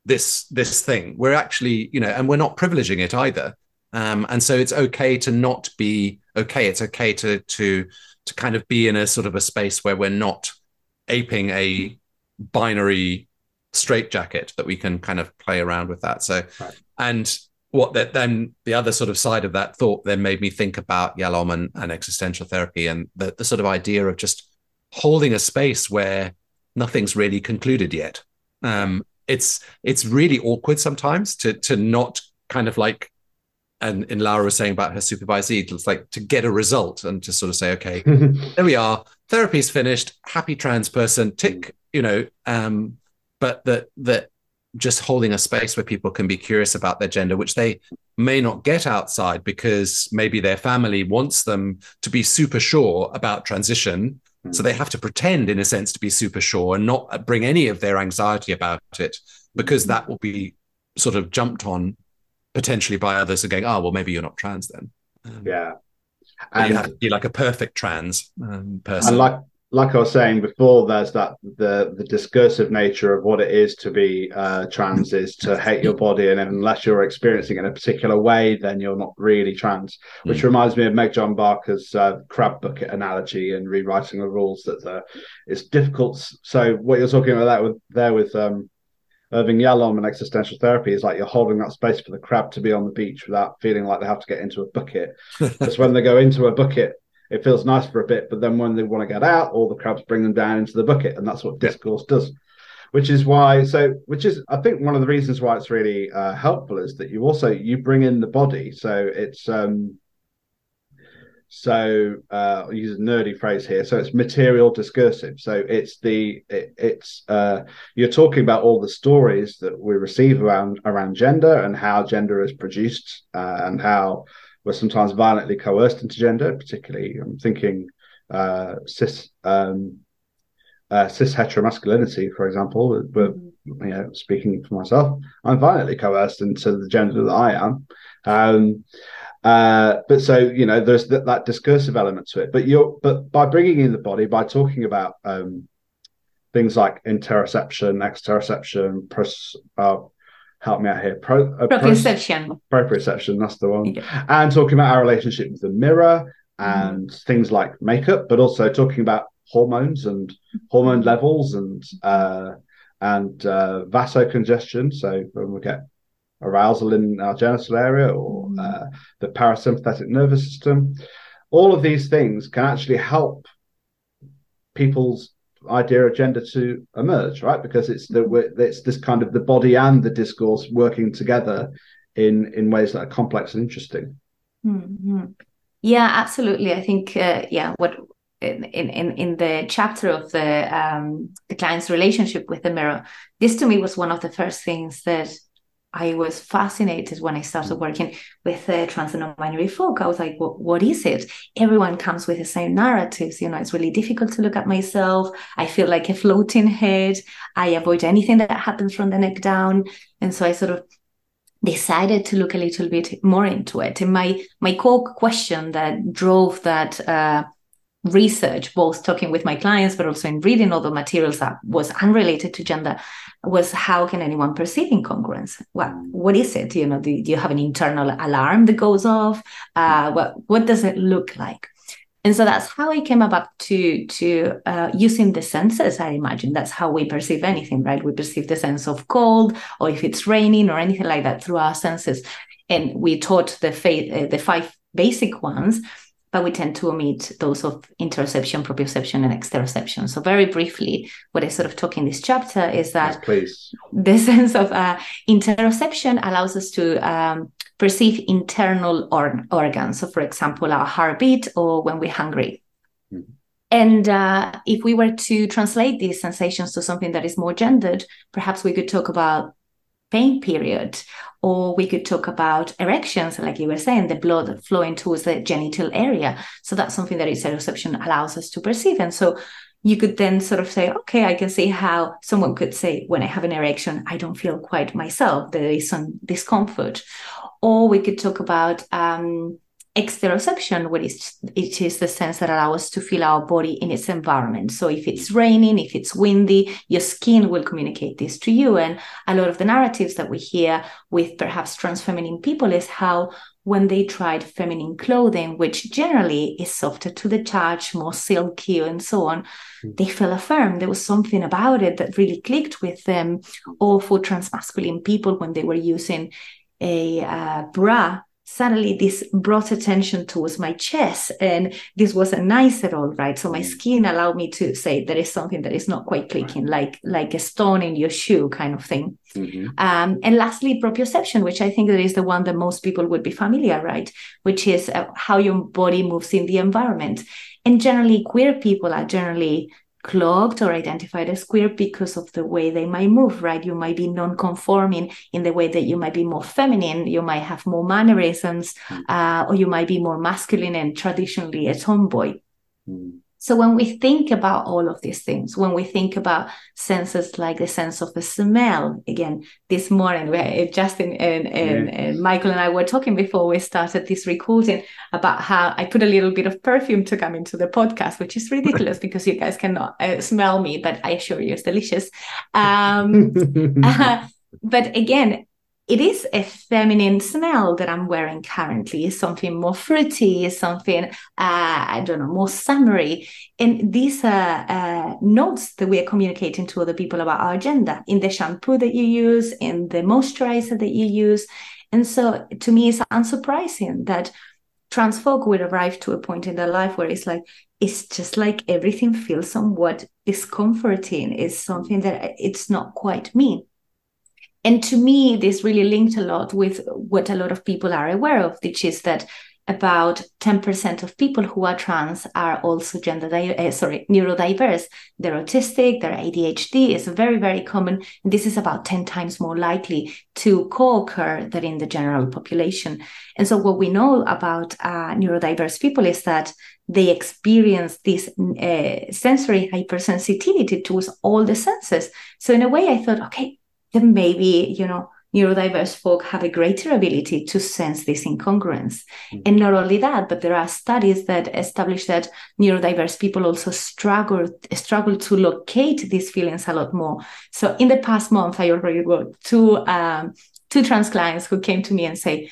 this this thing. We're actually you know and we're not privileging it either. Um, and so it's okay to not be okay. It's okay to to to kind of be in a sort of a space where we're not aping a binary straitjacket that we can kind of play around with that. So right. and what that then the other sort of side of that thought then made me think about Yalom and, and existential therapy and the, the sort of idea of just holding a space where nothing's really concluded yet. Um, it's it's really awkward sometimes to to not kind of like and, and Laura was saying about her supervisee, it's like to get a result and to sort of say, okay, [LAUGHS] there we are, therapy's finished, happy trans person, tick, you know, um, but that that just holding a space where people can be curious about their gender, which they may not get outside because maybe their family wants them to be super sure about transition so they have to pretend, in a sense, to be super sure and not bring any of their anxiety about it, because that will be sort of jumped on potentially by others and going, oh, well, maybe you're not trans then. Um, yeah. And you have to be like a perfect trans um, person. And like like I was saying before, there's that the the discursive nature of what it is to be uh, trans is to hate your body, and unless you're experiencing it in a particular way, then you're not really trans. Which mm. reminds me of Meg John Barker's uh, crab bucket analogy and rewriting the rules. That the, it's difficult. So what you're talking about that with there with um, Irving Yalom and existential therapy is like you're holding that space for the crab to be on the beach without feeling like they have to get into a bucket. [LAUGHS] Because when they go into a bucket, it feels nice for a bit, but then when they want to get out, all the crabs bring them down into the bucket, and that's what discourse does. Which is why, so which is I think one of the reasons why it's really uh, helpful is that you also you bring in the body, so it's um, so uh, I'll use a nerdy phrase here. So it's material discursive. So it's the it, it's uh, you're talking about all the stories that we receive around around gender and how gender is produced uh, and how were sometimes violently coerced into gender, particularly I'm thinking uh, cis um, uh, cis heteromasculinity, for example. But you know, speaking for myself, I'm violently coerced into the gender that I am. Um, uh, but so you know, there's that, that discursive element to it. But you're but by bringing in the body, by talking about um, things like interoception, exteroception, pros, uh, help me out here. Pro, uh, proprioception. proprioception, that's the one. Yeah. And talking about our relationship with the mirror and mm. things like makeup, but also talking about hormones and hormone levels and uh, and uh, vasocongestion. So when we get arousal in our genital area or mm. uh, the parasympathetic nervous system, all of these things can actually help people's idea of gender to emerge, right? Because it's the it's this kind of the body and the discourse working together in in ways that are complex and interesting. Mm-hmm. Yeah, absolutely. I think uh, yeah, what in, in in the chapter of the um, the client's relationship with the mirror, this to me was one of the first things that I was fascinated when I started working with uh, trans and non-binary folk. I was like, what, is it? Everyone comes with the same narratives. You know, it's really difficult to look at myself. I feel like a floating head. I avoid anything that happens from the neck down. And so I sort of decided to look a little bit more into it. And my my core question that drove that uh, research, both talking with my clients, but also in reading other materials that was unrelated to gender, was how can anyone perceive incongruence? What what is it? You know, do, do you have an internal alarm that goes off? Uh, what what does it look like? And so that's how I came about to to uh, using the senses. I imagine that's how we perceive anything, right? We perceive the sense of cold, or if it's raining, or anything like that through our senses. And we taught the faith, uh, the five basic ones but we tend to omit those of interoception, proprioception, and exteroception. So, very briefly, what I sort of talk in this chapter is that yes, the [LAUGHS] sense of uh, interoception allows us to um, perceive internal or- organs. So, for example, our heartbeat or when we're hungry. Mm-hmm. And uh, if we were to translate these sensations to something that is more gendered, perhaps we could talk about pain period or we could talk about erections like you were saying the blood flowing towards the genital area. So that's something that interoception allows us to perceive. And so you could then sort of say okay i can see how someone could say when i have an erection i don't feel quite myself there is some discomfort. Or we could talk about um, exteroception, what is it is the sense that allows us to feel our body in its environment. So if it's raining, if it's windy, your skin will communicate this to you. And a lot of the narratives that we hear with perhaps trans feminine people is how when they tried feminine clothing, which generally is softer to the touch, more silky, and so on, mm. they felt affirmed. There was something about it that really clicked with them. Or for transmasculine people, when they were using a uh, bra suddenly this brought attention towards my chest and this wasn't nice at all right? So my mm. skin allowed me to say there is something that is not quite clicking like like a stone in your shoe kind of thing. Mm-hmm. um, and lastly proprioception which i think that is the one that most people would be familiar right? Which is uh, how your body moves in the environment. And generally queer people are generally clocked or identified as queer because of the way they might move, right? You might be non-conforming in the way that you might be more feminine, you might have more mannerisms, mm. uh, or you might be more masculine and traditionally a tomboy. Mm. So when we think about all of these things, when we think about senses like the sense of the smell, again, this morning, Justin and, and, yeah. and, Michael and I were talking before we started this recording about how I put a little bit of perfume to come into the podcast, which is ridiculous [LAUGHS] because you guys cannot uh, smell me, but I assure you it's delicious. [LAUGHS] Um, [LAUGHS] uh, but again, it is a feminine smell that I'm wearing currently. Something more fruity, something, uh, I don't know, more summery. And these are uh, notes that we are communicating to other people about our gender in the shampoo that you use, in the moisturizer that you use. And so to me, it's unsurprising that trans folk will arrive to a point in their life where it's like, it's just like everything feels somewhat discomforting. It's something that it's not quite me and to me, this really linked a lot with what a lot of people are aware of, which is that about 10% of people who are trans are also gender di- uh, sorry neurodiverse. They're autistic they're adhd is very very common. This is about 10 times more likely to co-occur than in the general population. And so what we know about uh, neurodiverse people is that they experience this uh, sensory hypersensitivity towards all the senses. So in a way i thought okay then maybe, you know, neurodiverse folk have a greater ability to sense this incongruence. Mm-hmm. And not only that, but there are studies that establish that neurodiverse people also struggle struggle to locate these feelings a lot more. So in the past month, I already got two um, two trans clients who came to me and say,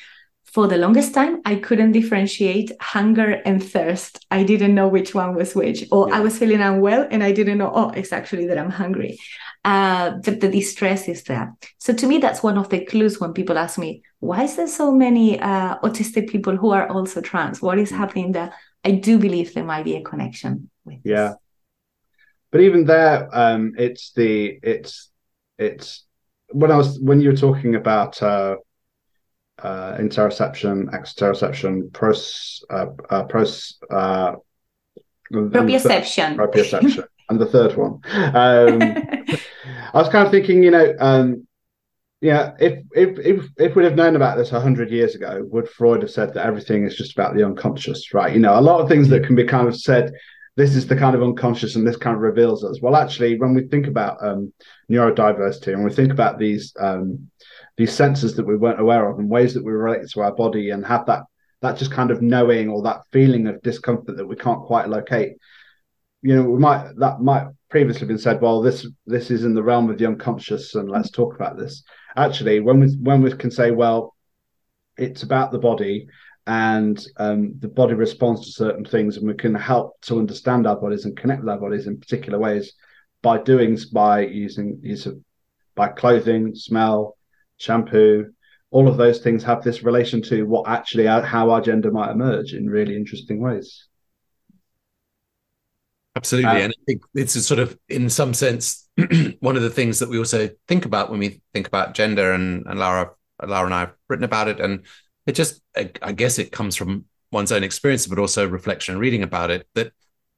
for the longest time, I couldn't differentiate hunger and thirst. I didn't know which one was which. Or yeah. I was feeling unwell and I didn't know, oh, it's actually that I'm hungry uh, the, the distress is there. So to me, that's one of the clues when people ask me, why is there so many uh, autistic people who are also trans? What is mm. happening there? I do believe there might be a connection with yeah. This. but even there, um, it's the it's it's when I was when you were talking about uh, uh, interoception, exteroception, pros, uh, uh, pros, uh, proprioception, proprioception, [LAUGHS] and the third one. Um, [LAUGHS] I was kind of thinking, you know, um, yeah, if if if if we'd have known about this hundred years ago, would Freud have said that everything is just about the unconscious, right? You know, a lot of things that can be kind of said. This is the kind of unconscious, and this kind of reveals us. Well, actually, when we think about um, neurodiversity, and we think about these um, these senses that we weren't aware of, and ways that we relate to our body, and have that that just kind of knowing or that feeling of discomfort that we can't quite locate, you know, we might that might previously been said, well, this this is in the realm of the unconscious, and let's talk about this. Actually when we when we can say well it's about the body and um, the body responds to certain things and we can help to understand our bodies and connect with our bodies in particular ways by doing by using use of by clothing smell shampoo all of those things have this relation to what actually uh, how our gender might emerge in really interesting ways Absolutely. Um, and I think it's a sort of, in some sense, [CLEARS THROAT] one of the things that we also think about when we think about gender, and, and Laura, Laura and I have written about it. And it just, I, I guess it comes from one's own experience, but also reflection and reading about it, that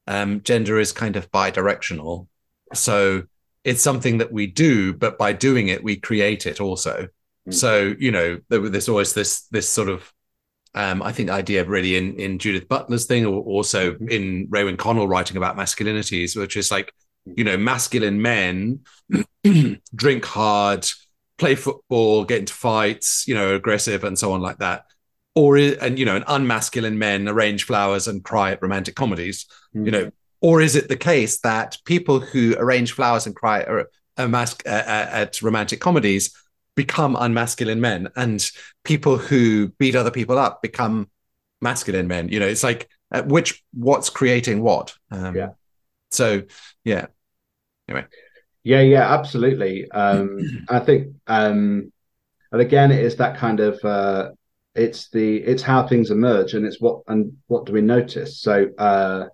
um, gender is kind of bi directional. So it's something that we do, but by doing it, we create it also. Mm-hmm. So, you know, there's always this, this sort of um, I think idea really in in Judith Butler's thing, or also mm-hmm. in Raewyn Connell writing about masculinities, which is like, you know, masculine men [CLEARS THROAT] drink hard, play football, get into fights, you know, aggressive and so on like that. Or and you know, an unmasculine men arrange flowers and cry at romantic comedies, mm-hmm. you know. Or is it the case that people who arrange flowers and cry at, at romantic comedies become unmasculine men and people who beat other people up become masculine men? You know it's like uh, which what's creating what? Um, yeah. so yeah. Anyway. Yeah yeah absolutely. Um i think um and again it is that kind of uh it's the it's how things emerge and it's what and what do we notice? So uh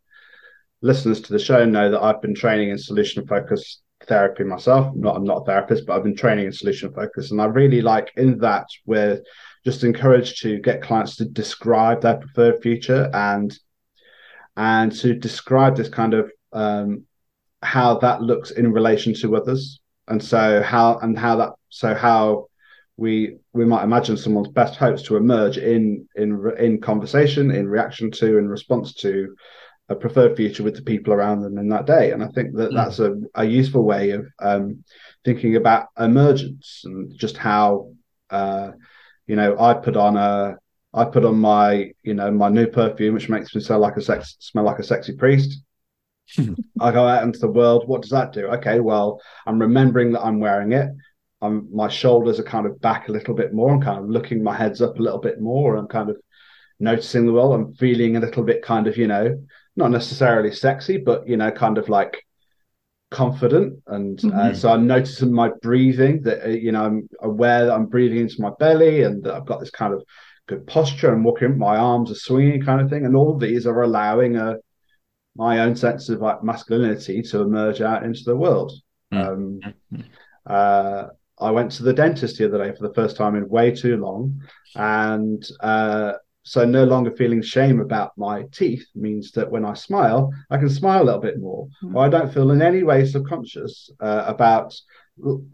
listeners to the show know that i've been training in solution focused therapy myself. Not I'm not a therapist, but I've been training in solution focus, and I really like in that we're just encouraged to get clients to describe their preferred future and and to describe this kind of um, how that looks in relation to others, and so how and how that so how we we might imagine someone's best hopes to emerge in in in conversation, in reaction to, in response to a preferred future with the people around them in that day. And I think that mm. that's a, a useful way of um, thinking about emergence and just how, uh, you know, I put on a, I put on my, you know, my new perfume, which makes me smell like a sex, smell like a sexy priest. [LAUGHS] I go out into the world. What does that do? Okay, well, I'm remembering that I'm wearing it. I'm, my shoulders are kind of back a little bit more. I'm kind of looking my head's up a little bit more. I'm kind of noticing the world. I'm feeling a little bit kind of, you know, not necessarily sexy, but you know, kind of like confident. And uh, mm-hmm. uh, so I'm noticing my breathing that uh, you know I'm aware that I'm breathing into my belly and that I've got this kind of good posture. and walking, my arms are swinging, kind of thing. And all of these are allowing a my own sense of like masculinity to emerge out into the world. Mm-hmm. Um, uh, I went to the dentist the other day for the first time in way too long, and uh, so no longer feeling shame about my teeth means that when I smile, I can smile a little bit more, mm. or I don't feel in any way subconscious uh, about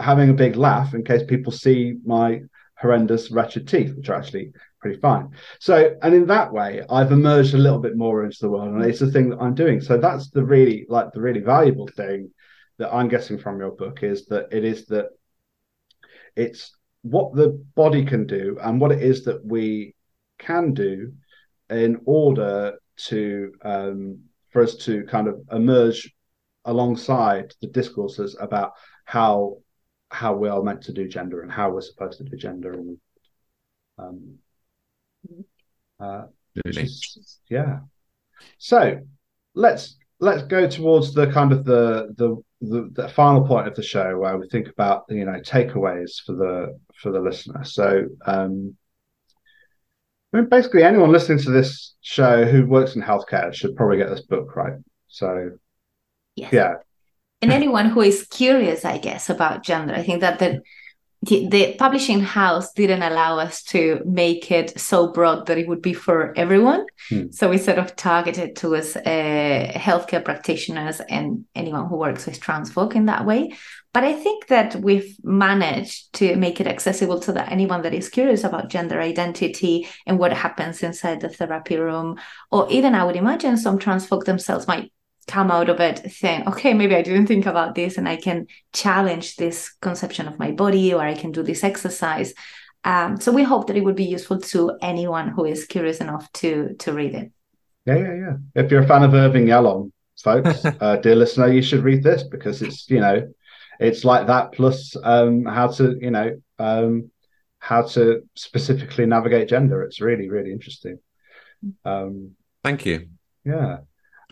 having a big laugh in case people see my horrendous, wretched teeth, which are actually pretty fine. So, and in that way, I've emerged a little bit more into the world, and it's the thing that I'm doing. So that's the really like the really valuable thing that I'm guessing from your book is that it is that it's what the body can do and what it is that we can do in order to um, for us to kind of emerge alongside the discourses about how how we are meant to do gender and how we're supposed to do gender and um, uh, is, yeah. So let's let's go towards the kind of the, the the the final point of the show where we think about you know takeaways for the for the listener. So um I mean, basically, anyone listening to this show who works in healthcare should probably get this book, right? So, yes. yeah, and anyone who is curious, I guess, about gender. I think that the the publishing house didn't allow us to make it so broad that it would be for everyone. Hmm. So we sort of targeted towards uh, healthcare practitioners and anyone who works with trans folk in that way. But I think that we've managed to make it accessible to that anyone that is curious about gender identity and what happens inside the therapy room, or even I would imagine some trans folk themselves might come out of it saying, okay, maybe I didn't think about this and I can challenge this conception of my body or I can do this exercise. Um, so we hope that it would be useful to anyone who is curious enough to to read it. Yeah, yeah, yeah. If you're a fan of Irving Yalom, folks, [LAUGHS] uh, dear listener, you should read this because it's you know, it's like that plus um, how to you know um, how to specifically navigate gender. It's really really interesting. Um, Thank you. Yeah.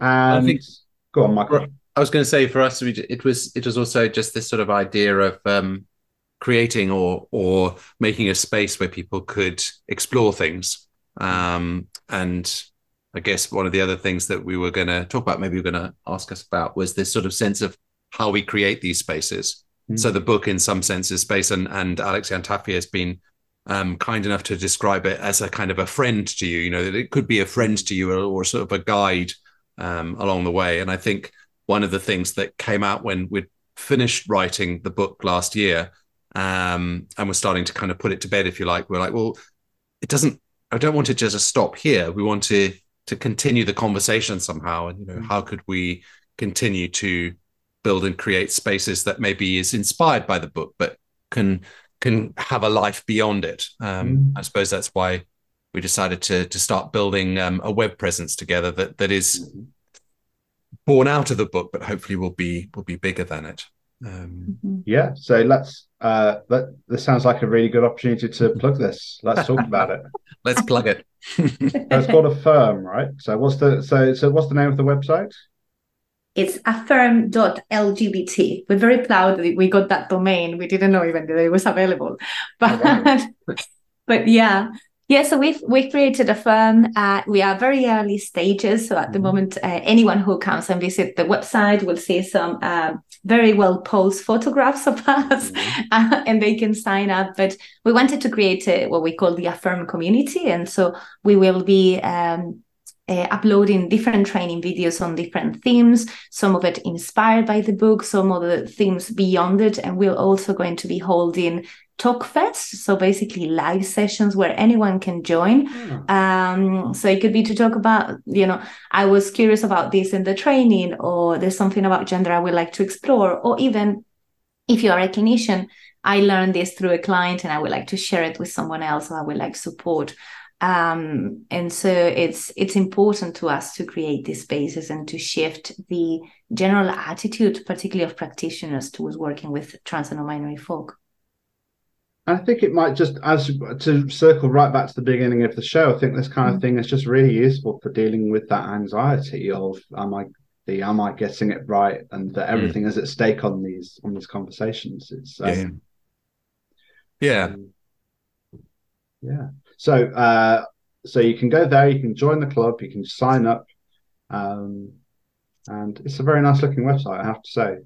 And I think, go on, Michael. I was going to say for us, it was it was also just this sort of idea of um, creating or or making a space where people could explore things. Um, and I guess one of the other things that we were going to talk about, maybe you are going to ask us about, was this sort of sense of how we create these spaces. Mm. So the book, in some sense, is space, and and Alex Iantaffi has been um, kind enough to describe it as a kind of a friend to you. You know, that it could be a friend to you, or, or sort of a guide um, along the way. And I think one of the things that came out when we'd finished writing the book last year um, and we're starting to kind of put it to bed, if you like, we're like, well, it doesn't. I don't want to just stop here. We want to to continue the conversation somehow. And you know, mm-hmm. how could we continue to build and create spaces that maybe is inspired by the book, but can can have a life beyond it. Um, mm. I suppose that's why we decided to to start building um, a web presence together that that is mm-hmm. born out of the book, but hopefully will be will be bigger than it. Um, mm-hmm. yeah, so let's. Uh, let, this sounds like a really good opportunity to plug this. Let's talk about it. [LAUGHS] Let's plug it. it's called Affirm, right? So what's the so so what's the name of the website? It's affirm.lgbt. We're very proud that we got that domain. We didn't know even that it was available. But oh, wow. [LAUGHS] but yeah, yeah, so we've we've created Affirm. Uh, we are very early stages, so at the mm-hmm. moment, uh, anyone who comes and visit the website will see some uh, very well posed photographs of [LAUGHS] us, mm-hmm. Uh, and they can sign up. But we wanted to create a, what we call the Affirm community, and so we will be. Um, uh, uploading different training videos on different themes, some of it inspired by the book, some of the themes beyond it. And we're also going to be holding talk fest so basically live sessions where anyone can join mm. um, so it could be to talk about you know i was curious about this in the training or there's something about gender i would like to explore or even if you are a clinician i learned this through a client and i would like to share it with someone else or i would like support um, and so it's it's important to us to create these spaces and to shift the general attitude particularly of practitioners towards working with trans and non-binary folk I think it might just, as to circle right back to the beginning of the show, I think this kind of mm. thing is just really useful for dealing with that anxiety of am I the am I getting it right, and that mm. everything mm. is at stake on these on these conversations. It's um, yeah, yeah, um, yeah. So uh, so you can go there, you can join the club, you can sign up, um, and it's a very nice looking website, I have to say.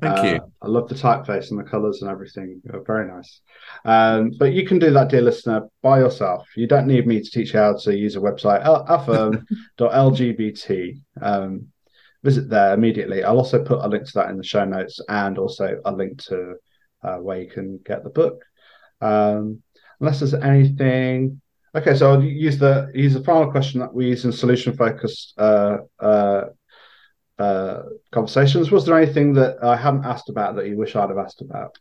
Thank uh, you. I love the typeface and the colours and everything. very nice. Um, but you can do that, dear listener, by yourself. You don't need me to teach you how to use a website. affirm.lgbt. Um, visit there immediately. I'll also put a link to that in the show notes and also a link to uh, where you can get the book. Um, unless there's anything. Okay, so I'll use the use the final question that we use in solution focused uh, uh, uh, conversations. Was there anything that I haven't asked about that you wish I'd have asked about?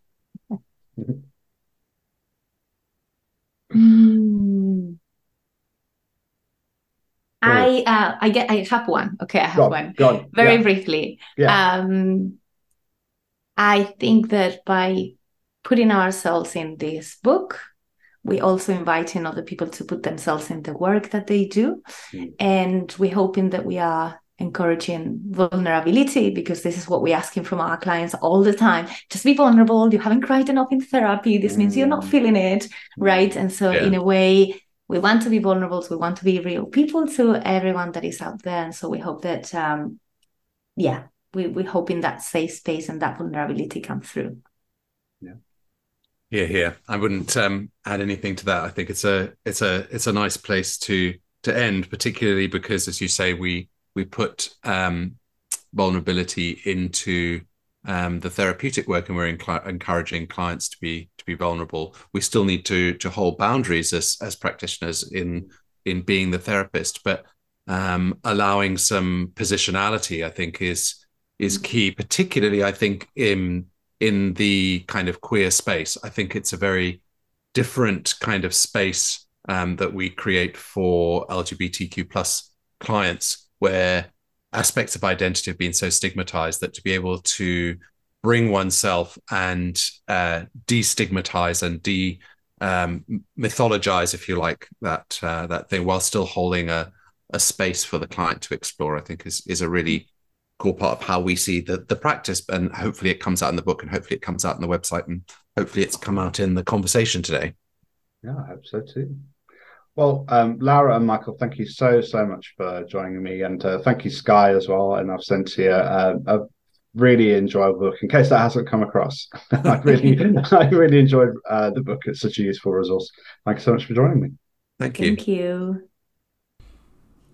Mm. I uh, I get I have one. Okay, I have one. Very yeah. briefly. Yeah. Um, I think that by putting ourselves in this book, we also inviting other people to put themselves in the work that they do, mm. and we're hoping that we are encouraging vulnerability because this is what we're asking from our clients all the time just be vulnerable you haven't cried enough in therapy this means you're not mm. feeling it right and so yeah. in a way we want to be vulnerable so we want to be real people to everyone that is out there and so we hope that um yeah we we hoping that safe space and that vulnerability come through. Yeah. Yeah. I wouldn't um, add anything to that. I think it's a it's a it's a nice place to to end, particularly because, as you say, we we put um, vulnerability into um, the therapeutic work, and we're encouraging clients to be to be vulnerable. We still need to to hold boundaries as as practitioners in in being the therapist, but um, allowing some positionality, I think, is is key. Particularly, I think in in the kind of queer space, I think it's a very different kind of space um, that we create for LGBTQ plus clients, where aspects of identity have been so stigmatized that to be able to bring oneself and uh, destigmatize and de um, mythologize, if you like, that uh, that thing, while still holding a a space for the client to explore. I think is is a really cool part of how we see the the practice, and hopefully it comes out in the book, and hopefully it comes out in the website, and hopefully it's come out in the conversation today. Yeah, I hope so too. Well, um, Laura and Michael, thank you so so much for joining me, and uh, thank you Skye as well. And I've sent you uh, a really enjoyable book. In case that hasn't come across, [LAUGHS] I really [LAUGHS] I really enjoyed uh, the book. It's such a useful resource. Thank you so much for joining me. Thank you. Thank you.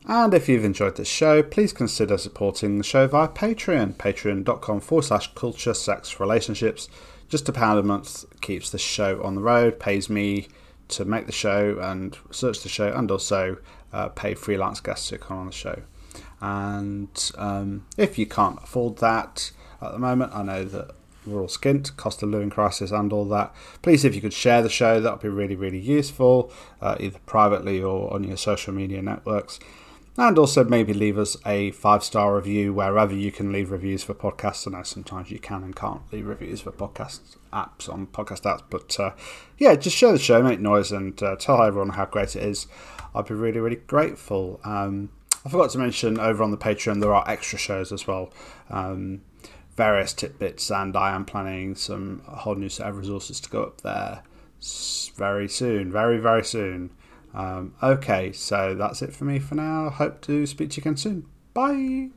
And if you've enjoyed this show, please consider supporting the show via Patreon, patreon.com forward slash culture, sex, relationships. Just a pound a month keeps the show on the road, pays me to make the show and search the show, and also uh, pay freelance guests to come on the show. And um, if you can't afford that at the moment, I know that we're all skint, cost of living crisis, and all that. Please, if you could share the show, that would be really, really useful, uh, either privately or on your social media networks. And also maybe leave us a five star review wherever you can leave reviews for podcasts. I know sometimes you can and can't leave reviews for podcast apps on podcast apps, but uh, yeah, just share the show, make noise, and uh, tell everyone how great it is. I'd be really, really grateful. Um, I forgot to mention over on the Patreon there are extra shows as well, um, various tidbits, and I am planning some a whole new set of resources to go up there very soon, very, very soon. Um, okay, so that's it for me for now. Hope to speak to you again soon. Bye.